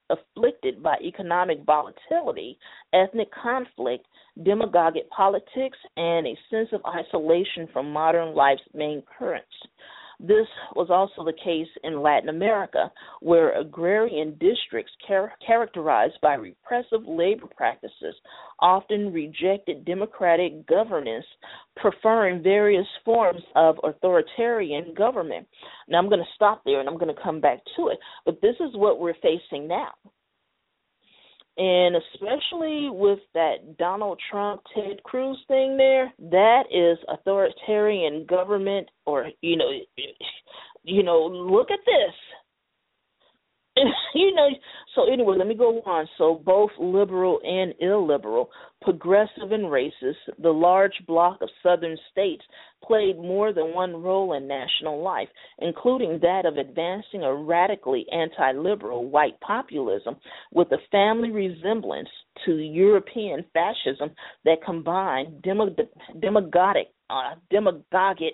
afflicted by economic volatility, ethnic conflict, demagogic politics, and a sense of isolation from modern life's main currents. This was also the case in Latin America, where agrarian districts char- characterized by repressive labor practices often rejected democratic governance, preferring various forms of authoritarian government. Now, I'm going to stop there and I'm going to come back to it, but this is what we're facing now and especially with that Donald Trump Ted Cruz thing there, that is authoritarian government or you know you know look at this you know, so anyway, let me go on. So both liberal and illiberal, progressive and racist, the large bloc of southern states played more than one role in national life, including that of advancing a radically anti-liberal white populism with a family resemblance to European fascism that combined demagogic, uh, demagogic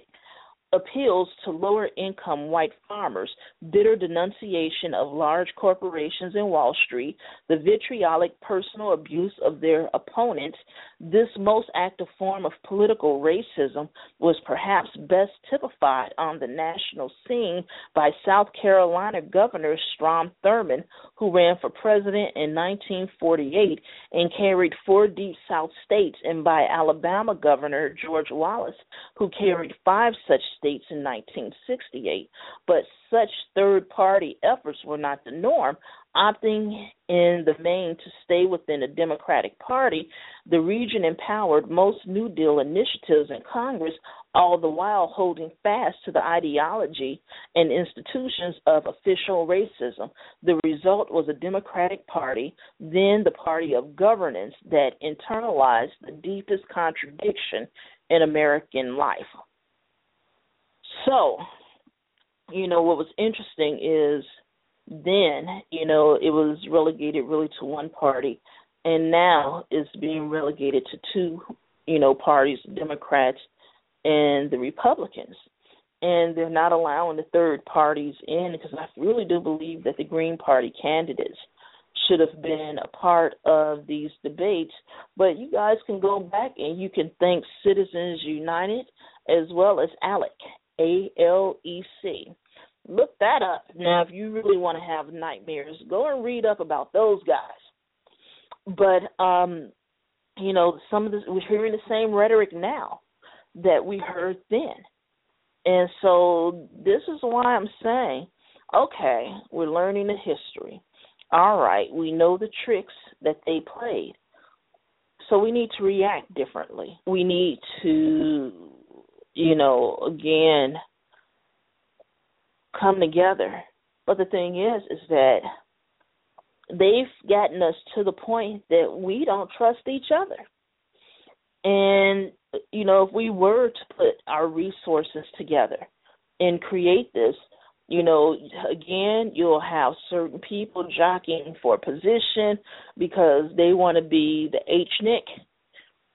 appeals to lower income white farmers, bitter denunciation of large corporations in Wall Street, the vitriolic personal abuse of their opponents, this most active form of political racism was perhaps best typified on the national scene by South Carolina Governor Strom Thurmond, who ran for president in 1948 and carried four deep South states, and by Alabama Governor George Wallace, who carried five such states in 1968. But such third party efforts were not the norm, opting in the main to stay within the Democratic Party, the region empowered most New Deal initiatives in Congress, all the while holding fast to the ideology and institutions of official racism. The result was a Democratic Party, then the party of governance, that internalized the deepest contradiction in American life. So, you know, what was interesting is then, you know, it was relegated really to one party, and now it's being relegated to two, you know, parties, Democrats and the Republicans. And they're not allowing the third parties in because I really do believe that the Green Party candidates should have been a part of these debates. But you guys can go back and you can thank Citizens United as well as ALEC, A L E C Look that up. Now, if you really want to have nightmares, go and read up about those guys. But um, you know, some of this we're hearing the same rhetoric now that we heard then. And so this is why I'm saying, okay, we're learning the history. All right, we know the tricks that they played. So we need to react differently. We need to, you know, again, come together. But the thing is, is that they've gotten us to the point that we don't trust each other. And, you know, if we were to put our resources together and create this, you know, again, you'll have certain people jockeying for position because they want to be the HNIC.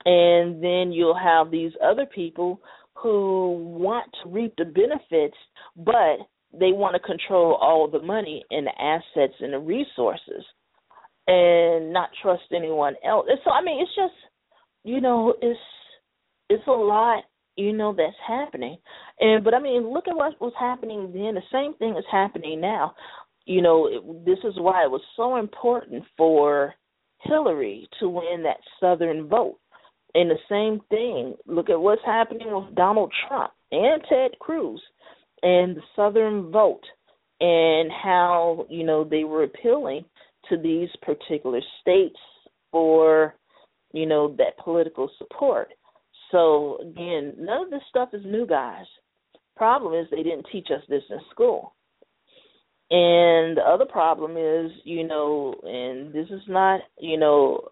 And then you'll have these other people who want to reap the benefits, but they want to control all the money and the assets and the resources and not trust anyone else. And so I mean it's just you know, it's it's a lot, you know, that's happening. And but I mean, look at what was happening then. The same thing is happening now. You know, it, this is why it was so important for Hillary to win that southern vote. And the same thing, look at what's happening with Donald Trump and Ted Cruz and the Southern vote and how you know they were appealing to these particular states for you know that political support. So again, none of this stuff is new, guys. Problem is they didn't teach us this in school. And the other problem is, you know, and this is not, you know,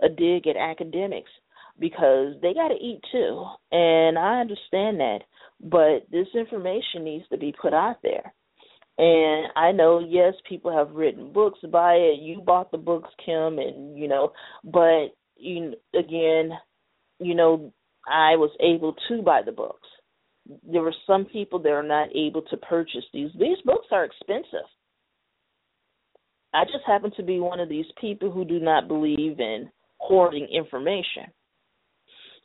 a dig at academics because they got to eat too. And I understand that. But this information needs to be put out there. And I know, yes, people have written books by it. You bought the books, Kim, and you know, but you again, you know, I was able to buy the books. There were some people that are not able to purchase these. These books are expensive. I just happen to be one of these people who do not believe in hoarding information.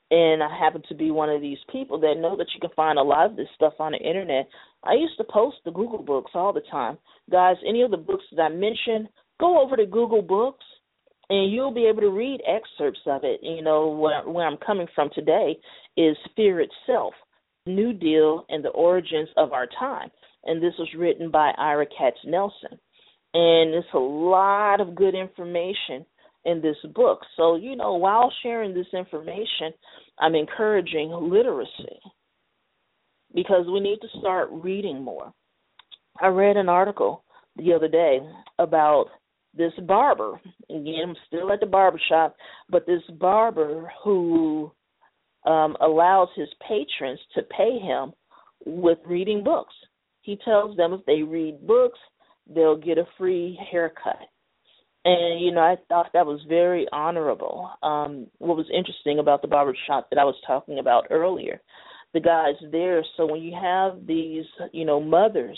And I happen to be one of these people that know that you can find a lot of this stuff on the internet. I used to post the Google Books all the time. Guys, any of the books that I mentioned, go over to Google Books and you'll be able to read excerpts of it. You know, where, where I'm coming from today is Fear Itself New Deal and the Origins of Our Time. And this was written by Ira Katznelson. And it's a lot of good information in this book. So, you know, while sharing this information, I'm encouraging literacy because we need to start reading more. I read an article the other day about this barber. Again, I'm still at the barber shop, but this barber who um, allows his patrons to pay him with reading books. He tells them if they read books, they'll get a free haircut. And you know, I thought that was very honorable. Um, what was interesting about the barber shop that I was talking about earlier, the guys there. So when you have these, you know, mothers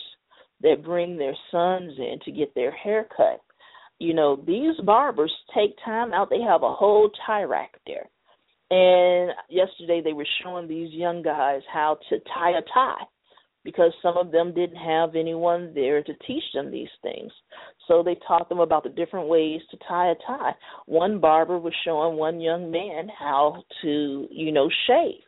that bring their sons in to get their hair cut, you know, these barbers take time out. They have a whole tie rack there. And yesterday they were showing these young guys how to tie a tie because some of them didn't have anyone there to teach them these things. So they taught them about the different ways to tie a tie. One barber was showing one young man how to, you know, shave.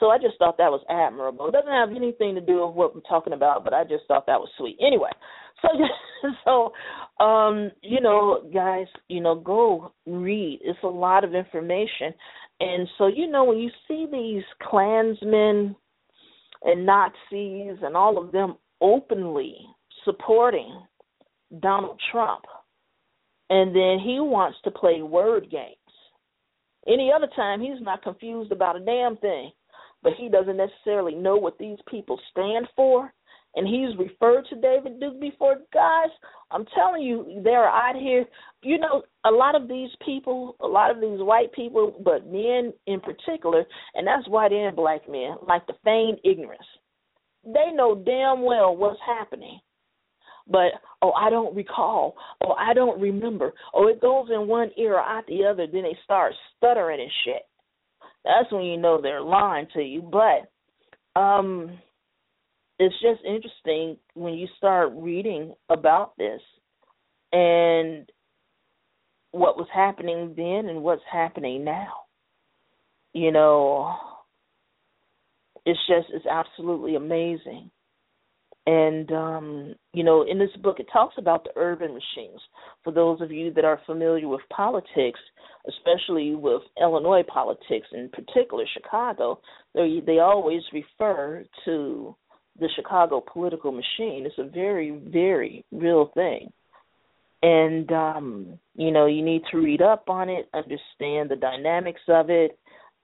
So I just thought that was admirable. It doesn't have anything to do with what we're talking about, but I just thought that was sweet. Anyway, so so um, you know, guys, you know, go read. It's a lot of information. And so, you know, when you see these Klansmen and Nazis and all of them openly supporting Donald Trump, and then he wants to play word games. Any other time, he's not confused about a damn thing, but he doesn't necessarily know what these people stand for and he's referred to David Duke before. Guys, I'm telling you, they're out here. You know, a lot of these people, a lot of these white people, but men in particular, and that's white and black men, like to feign ignorance. They know damn well what's happening. But oh, I don't recall. Oh, I don't remember. Oh, it goes in one ear or out the other. Then they start stuttering and shit. That's when you know they're lying to you. But um, it's just interesting when you start reading about this and what was happening then and what's happening now. You know, it's just it's absolutely amazing. And um, you know, in this book it talks about the urban machines. For those of you that are familiar with politics, especially with Illinois politics in particular Chicago, they they always refer to the Chicago political machine. It's a very, very real thing. And um, you know, you need to read up on it, understand the dynamics of it.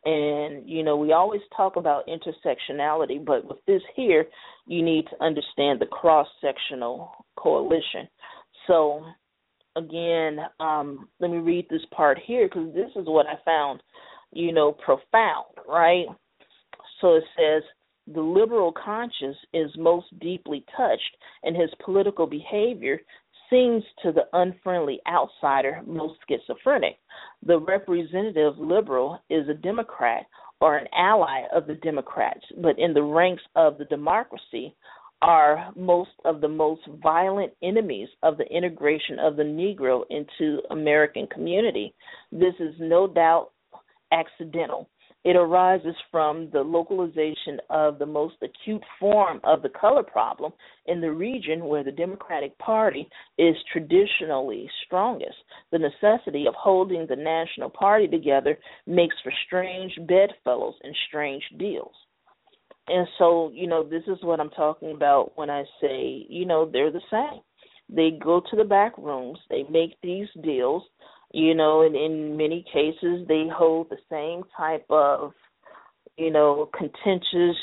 And, you know, we always talk about intersectionality, but with this here, you need to understand the cross sectional coalition. So, again, um, let me read this part here because this is what I found, you know, profound, right? So it says, the liberal conscience is most deeply touched, and his political behavior seems to the unfriendly outsider most schizophrenic. The representative liberal is a Democrat or an ally of the Democrats, but in the ranks of the democracy are most of the most violent enemies of the integration of the Negro into American community. This is no doubt accidental. It arises from the localization of the most acute form of the color problem in the region where the Democratic Party is traditionally strongest. The necessity of holding the National Party together makes for strange bedfellows and strange deals. And so, you know, this is what I'm talking about when I say, you know, they're the same. They go to the back rooms, they make these deals, you know, and in many cases they hold the same type of, you know, contentious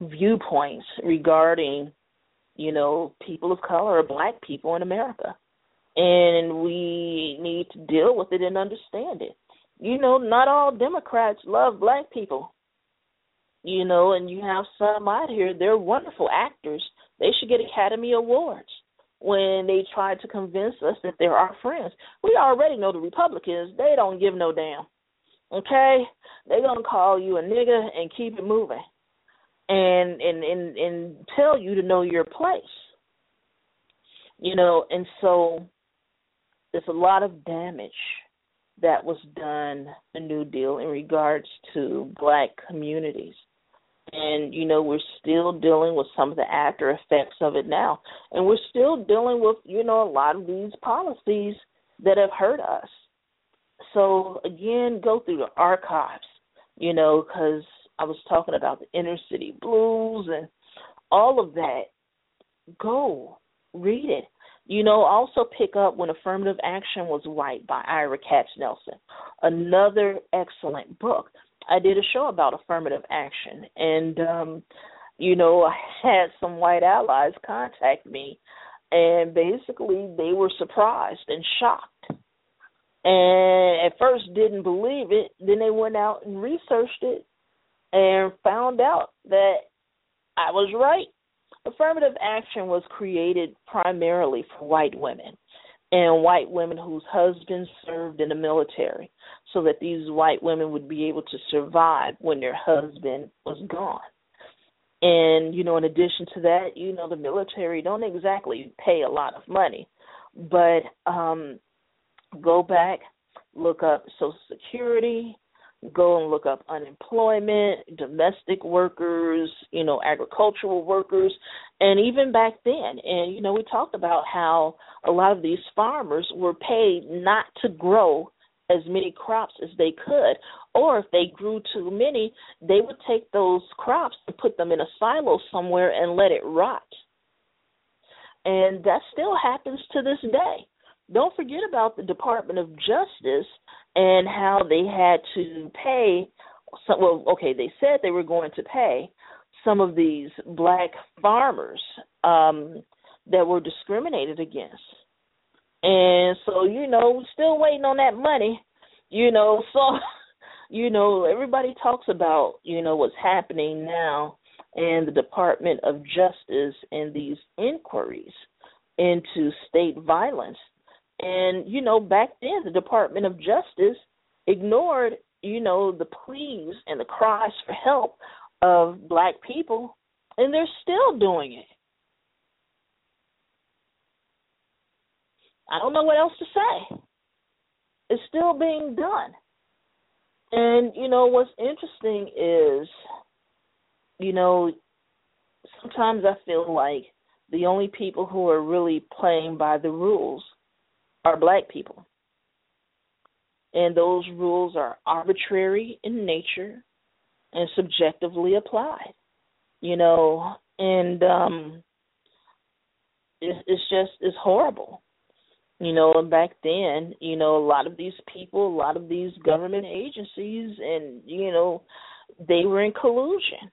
viewpoints regarding, you know, people of color or black people in America. And we need to deal with it and understand it. you know, not all Democrats love black people. You know, and you have some out here, they're wonderful actors. They should get Academy Awards when they try to convince us that they're our friends. We already know the Republicans, they don't give no damn. Okay? They're gonna call you a nigga and keep it moving. And and and and tell you to know your place. You know, and so there's a lot of damage that was done the New Deal in regards to black communities. And, you know, we're still dealing with some of the after effects of it now. And we're still dealing with, you know, a lot of these policies that have hurt us. So, again, go through the archives, you know, because I was talking about the inner city blues and all of that. Go read it. You know, also pick up when affirmative action was white by Ira Katznelson. Another excellent book. I did a show about affirmative action and um you know, I had some white allies contact me and basically they were surprised and shocked. And at first didn't believe it, then they went out and researched it and found out that I was right affirmative action was created primarily for white women and white women whose husbands served in the military so that these white women would be able to survive when their husband was gone. And you know, in addition to that, you know, the military don't exactly pay a lot of money, but um go back, look up Social Security, go and look up unemployment, domestic workers, you know, agricultural workers, and even back then. And, you know, we talked about how a lot of these farmers were paid not to grow as many crops as they could, or if they grew too many, they would take those crops and put them in a silo somewhere and let it rot. And that still happens to this day. Don't forget about the Department of Justice and how they had to pay some, well okay they said they were going to pay some of these black farmers um that were discriminated against and so you know still waiting on that money you know so you know everybody talks about you know what's happening now and the department of justice and these inquiries into state violence and, you know, back then the Department of Justice ignored, you know, the pleas and the cries for help of black people, and they're still doing it. I don't know what else to say. It's still being done. And, you know, what's interesting is, you know, sometimes I feel like the only people who are really playing by the rules are black people. And those rules are arbitrary in nature and subjectively applied. You know, and um it's, it's just it's horrible. You know, and back then, you know, a lot of these people, a lot of these government agencies and you know, they were in collusion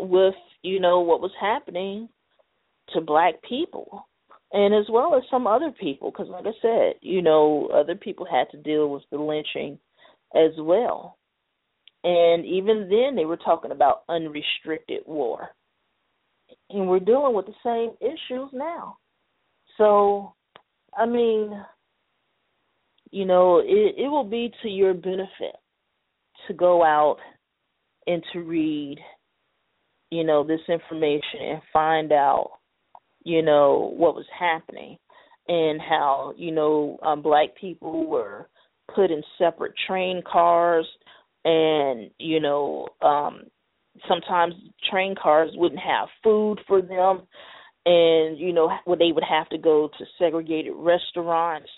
with, you know, what was happening to black people and as well as some other people because like i said you know other people had to deal with the lynching as well. And even then they were talking about unrestricted war. And we're dealing with the same issues now. So i mean you know it it will be to your benefit to go out and to read you know this information and find out you know, what was happening and how, you know, um, black people were put in separate train cars and, you know, um sometimes train cars wouldn't have food for them and you know well, they would have to go to segregated restaurants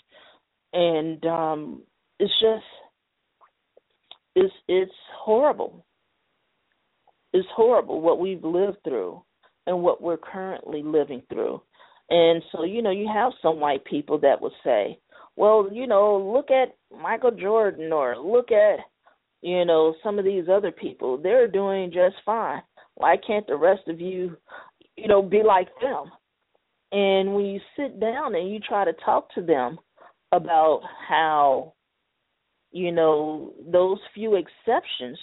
and um it's just it's it's horrible it's horrible what we've lived through and what we're currently living through. And so, you know, you have some white people that would say, well, you know, look at Michael Jordan or look at, you know, some of these other people. They're doing just fine. Why can't the rest of you, you know, be like them? And when you sit down and you try to talk to them about how you know, those few exceptions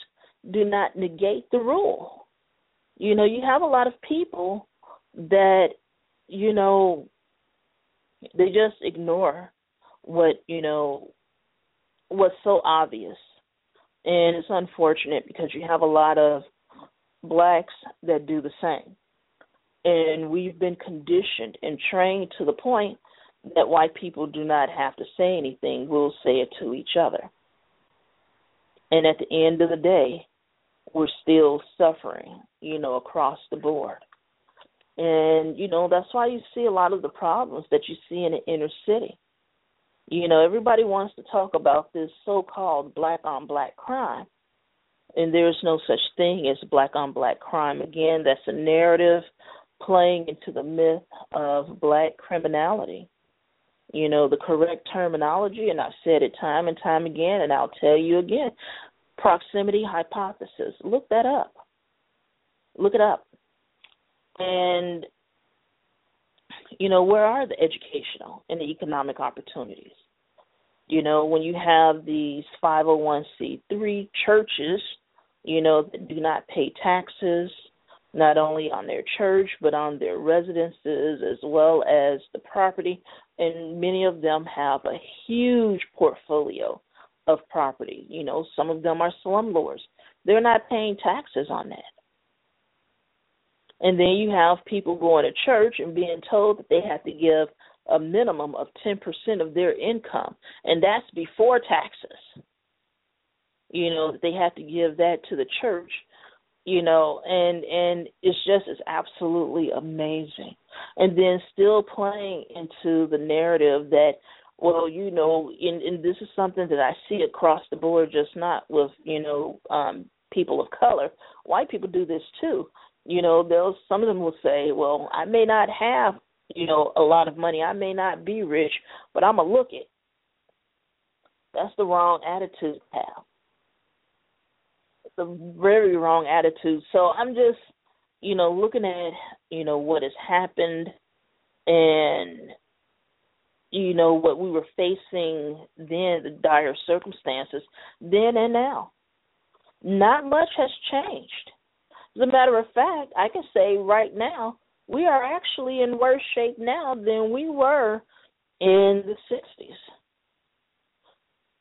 do not negate the rule. You know, you have a lot of people that, you know, they just ignore what, you know, what's so obvious. And it's unfortunate because you have a lot of blacks that do the same. And we've been conditioned and trained to the point that white people do not have to say anything, we'll say it to each other. And at the end of the day, we're still suffering, you know, across the board. And, you know, that's why you see a lot of the problems that you see in the inner city. You know, everybody wants to talk about this so called black on black crime. And there's no such thing as black on black crime. Again, that's a narrative playing into the myth of black criminality. You know, the correct terminology, and I've said it time and time again, and I'll tell you again proximity hypothesis. Look that up. Look it up. And, you know, where are the educational and the economic opportunities? You know, when you have these 501c3 churches, you know, that do not pay taxes, not only on their church, but on their residences as well as the property. And many of them have a huge portfolio of property. You know, some of them are slumlords. They're not paying taxes on that. And then you have people going to church and being told that they have to give a minimum of 10% of their income, and that's before taxes. You know, they have to give that to the church, you know, and and it's just it's absolutely amazing. And then still playing into the narrative that well, you know, and, and this is something that I see across the board, just not with, you know, um, people of color. White people do this too. You know, they'll some of them will say, Well, I may not have, you know, a lot of money, I may not be rich, but I'm gonna look it. That's the wrong attitude to have. A very wrong attitude. So I'm just, you know, looking at, you know, what has happened and you know what we were facing then the dire circumstances then and now. Not much has changed. As a matter of fact i can say right now we are actually in worse shape now than we were in the 60s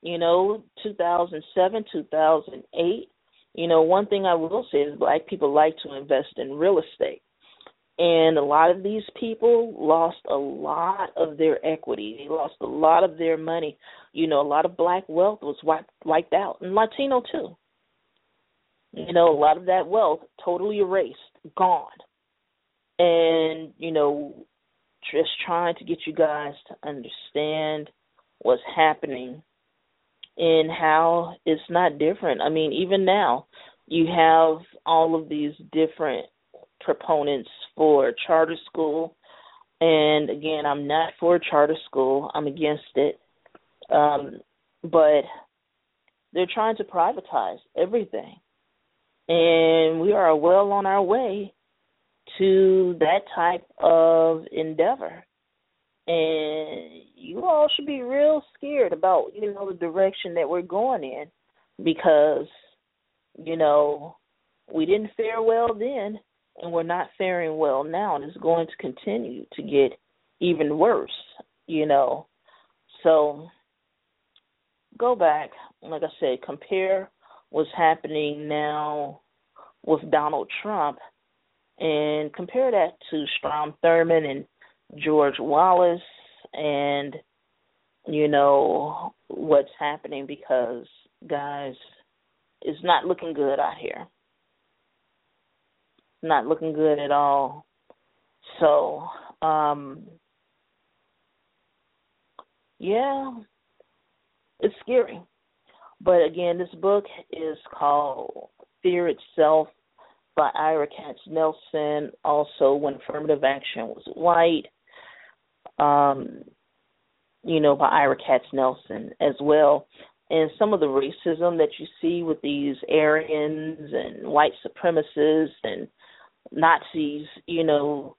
you know 2007 2008 you know one thing i will say is black people like to invest in real estate and a lot of these people lost a lot of their equity. They lost a lot of their money. You know, a lot of black wealth was wiped, wiped out, and Latino too. You know, a lot of that wealth totally erased, gone. And, you know, just trying to get you guys to understand what's happening and how it's not different. I mean, even now, you have all of these different proponents for charter school. And again, I'm not for charter school. I'm against it. Um, but they're trying to privatize everything. And we are well on our way to that type of endeavor. And you all should be real scared about, you know, the direction that we're going in because, you know, we didn't fare well then and we're not faring well now and it's going to continue to get even worse, you know. So go back, like I said, compare what's happening now with Donald Trump and compare that to Strom Thurmond and George Wallace and you know what's happening because guys it's not looking good out here not looking good at all. So, um yeah, it's scary. But again, this book is called Fear Itself by Ira Katznelson. Also, When Affirmative Action Was White, um, you know, by Ira Katznelson as well. And some of the racism that you see with these Aryans and white supremacists and Nazis, you know,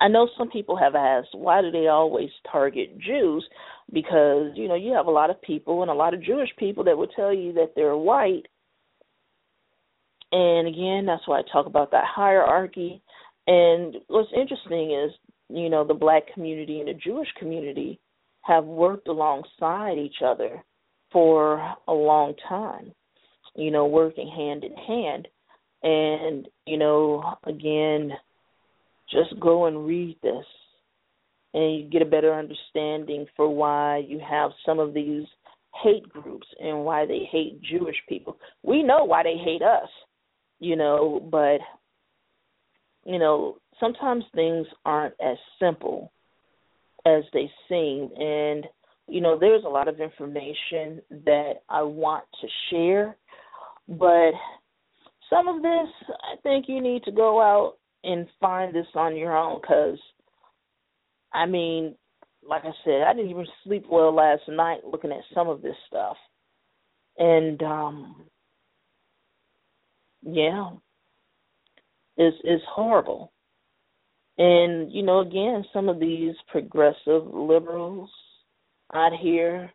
I know some people have asked why do they always target Jews? Because you know you have a lot of people and a lot of Jewish people that will tell you that they're white, and again that's why I talk about that hierarchy. And what's interesting is you know the black community and the Jewish community have worked alongside each other for a long time, you know, working hand in hand. And, you know, again, just go and read this and you get a better understanding for why you have some of these hate groups and why they hate Jewish people. We know why they hate us, you know, but you know, sometimes things aren't as simple as they seem and you know, there's a lot of information that I want to share, but some of this I think you need to go out and find this on your own because I mean, like I said, I didn't even sleep well last night looking at some of this stuff. And um yeah. It's it's horrible. And, you know, again, some of these progressive liberals out here,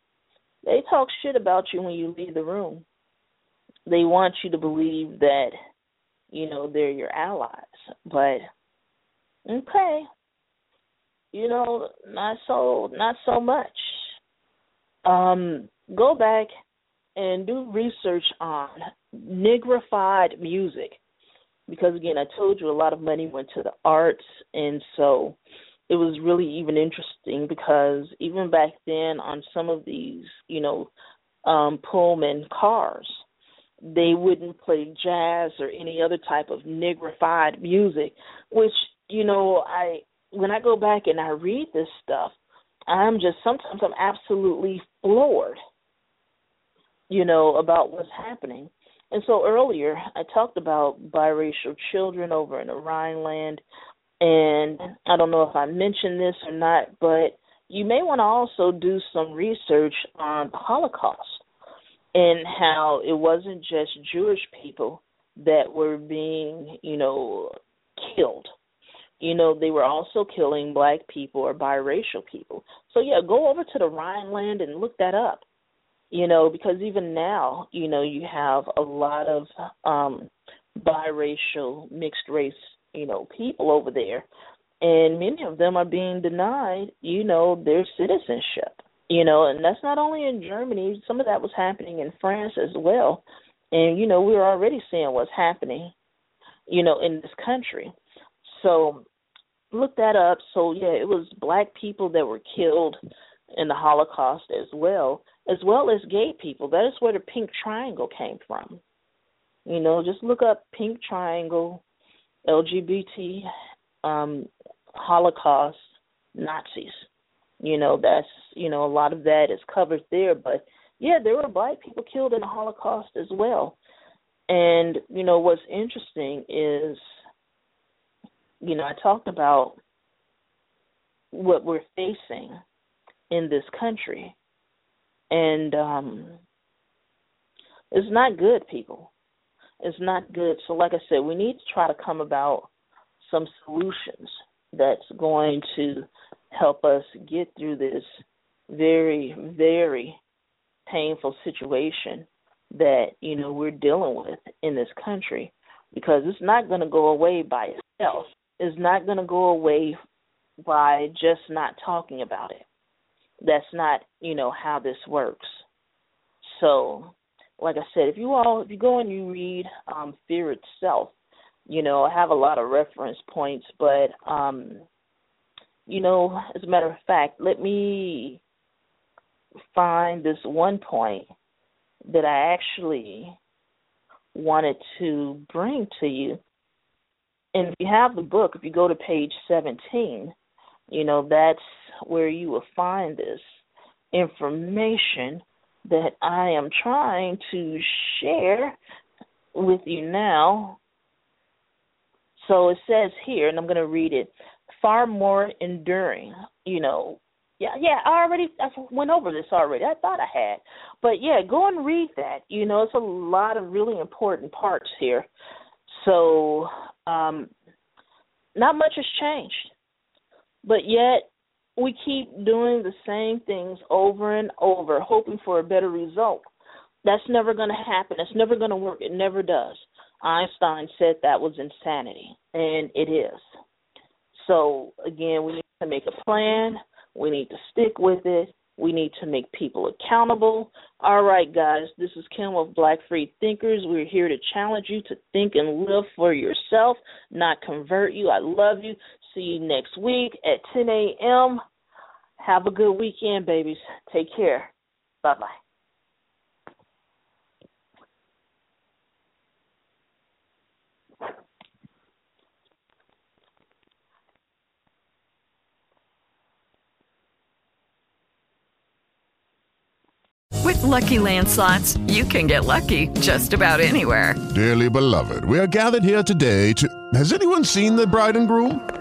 they talk shit about you when you leave the room. They want you to believe that you know they're your allies. But okay you know not so not so much. Um go back and do research on nigrified music because again i told you a lot of money went to the arts and so it was really even interesting because even back then on some of these you know um pullman cars they wouldn't play jazz or any other type of nigrified music, which, you know, I when I go back and I read this stuff, I'm just sometimes I'm absolutely floored, you know, about what's happening. And so earlier I talked about biracial children over in the Rhineland and I don't know if I mentioned this or not, but you may want to also do some research on the Holocaust and how it wasn't just Jewish people that were being, you know, killed. You know, they were also killing black people or biracial people. So yeah, go over to the Rhineland and look that up. You know, because even now, you know, you have a lot of um biracial mixed race, you know, people over there and many of them are being denied, you know, their citizenship you know, and that's not only in Germany. Some of that was happening in France as well, and you know, we we're already seeing what's happening, you know, in this country. So look that up. So yeah, it was black people that were killed in the Holocaust as well, as well as gay people. That is where the pink triangle came from. You know, just look up pink triangle, LGBT, um, Holocaust, Nazis you know, that's you know, a lot of that is covered there. But yeah, there were black people killed in the Holocaust as well. And, you know, what's interesting is you know, I talked about what we're facing in this country. And um it's not good, people. It's not good. So like I said, we need to try to come about some solutions that's going to help us get through this very, very painful situation that, you know, we're dealing with in this country because it's not going to go away by itself. It's not going to go away by just not talking about it. That's not, you know, how this works. So, like I said, if you all if you go and you read um Fear Itself, you know, I have a lot of reference points, but um you know, as a matter of fact, let me find this one point that I actually wanted to bring to you. And if you have the book, if you go to page 17, you know, that's where you will find this information that I am trying to share with you now. So it says here, and I'm going to read it far more enduring. You know, yeah, yeah. I already I went over this already. I thought I had, but yeah, go and read that. You know, it's a lot of really important parts here. So, um, not much has changed. But yet, we keep doing the same things over and over, hoping for a better result. That's never going to happen. It's never going to work. It never does. Einstein said that was insanity, and it is. So, again, we need to make a plan. We need to stick with it. We need to make people accountable. All right, guys, this is Kim of Black Free Thinkers. We're here to challenge you to think and live for yourself, not convert you. I love you. See you next week at 10 a.m. Have a good weekend, babies. Take care. Bye bye. With Lucky Land slots, you can get lucky just about anywhere. Dearly beloved, we are gathered here today to. Has anyone seen the bride and groom?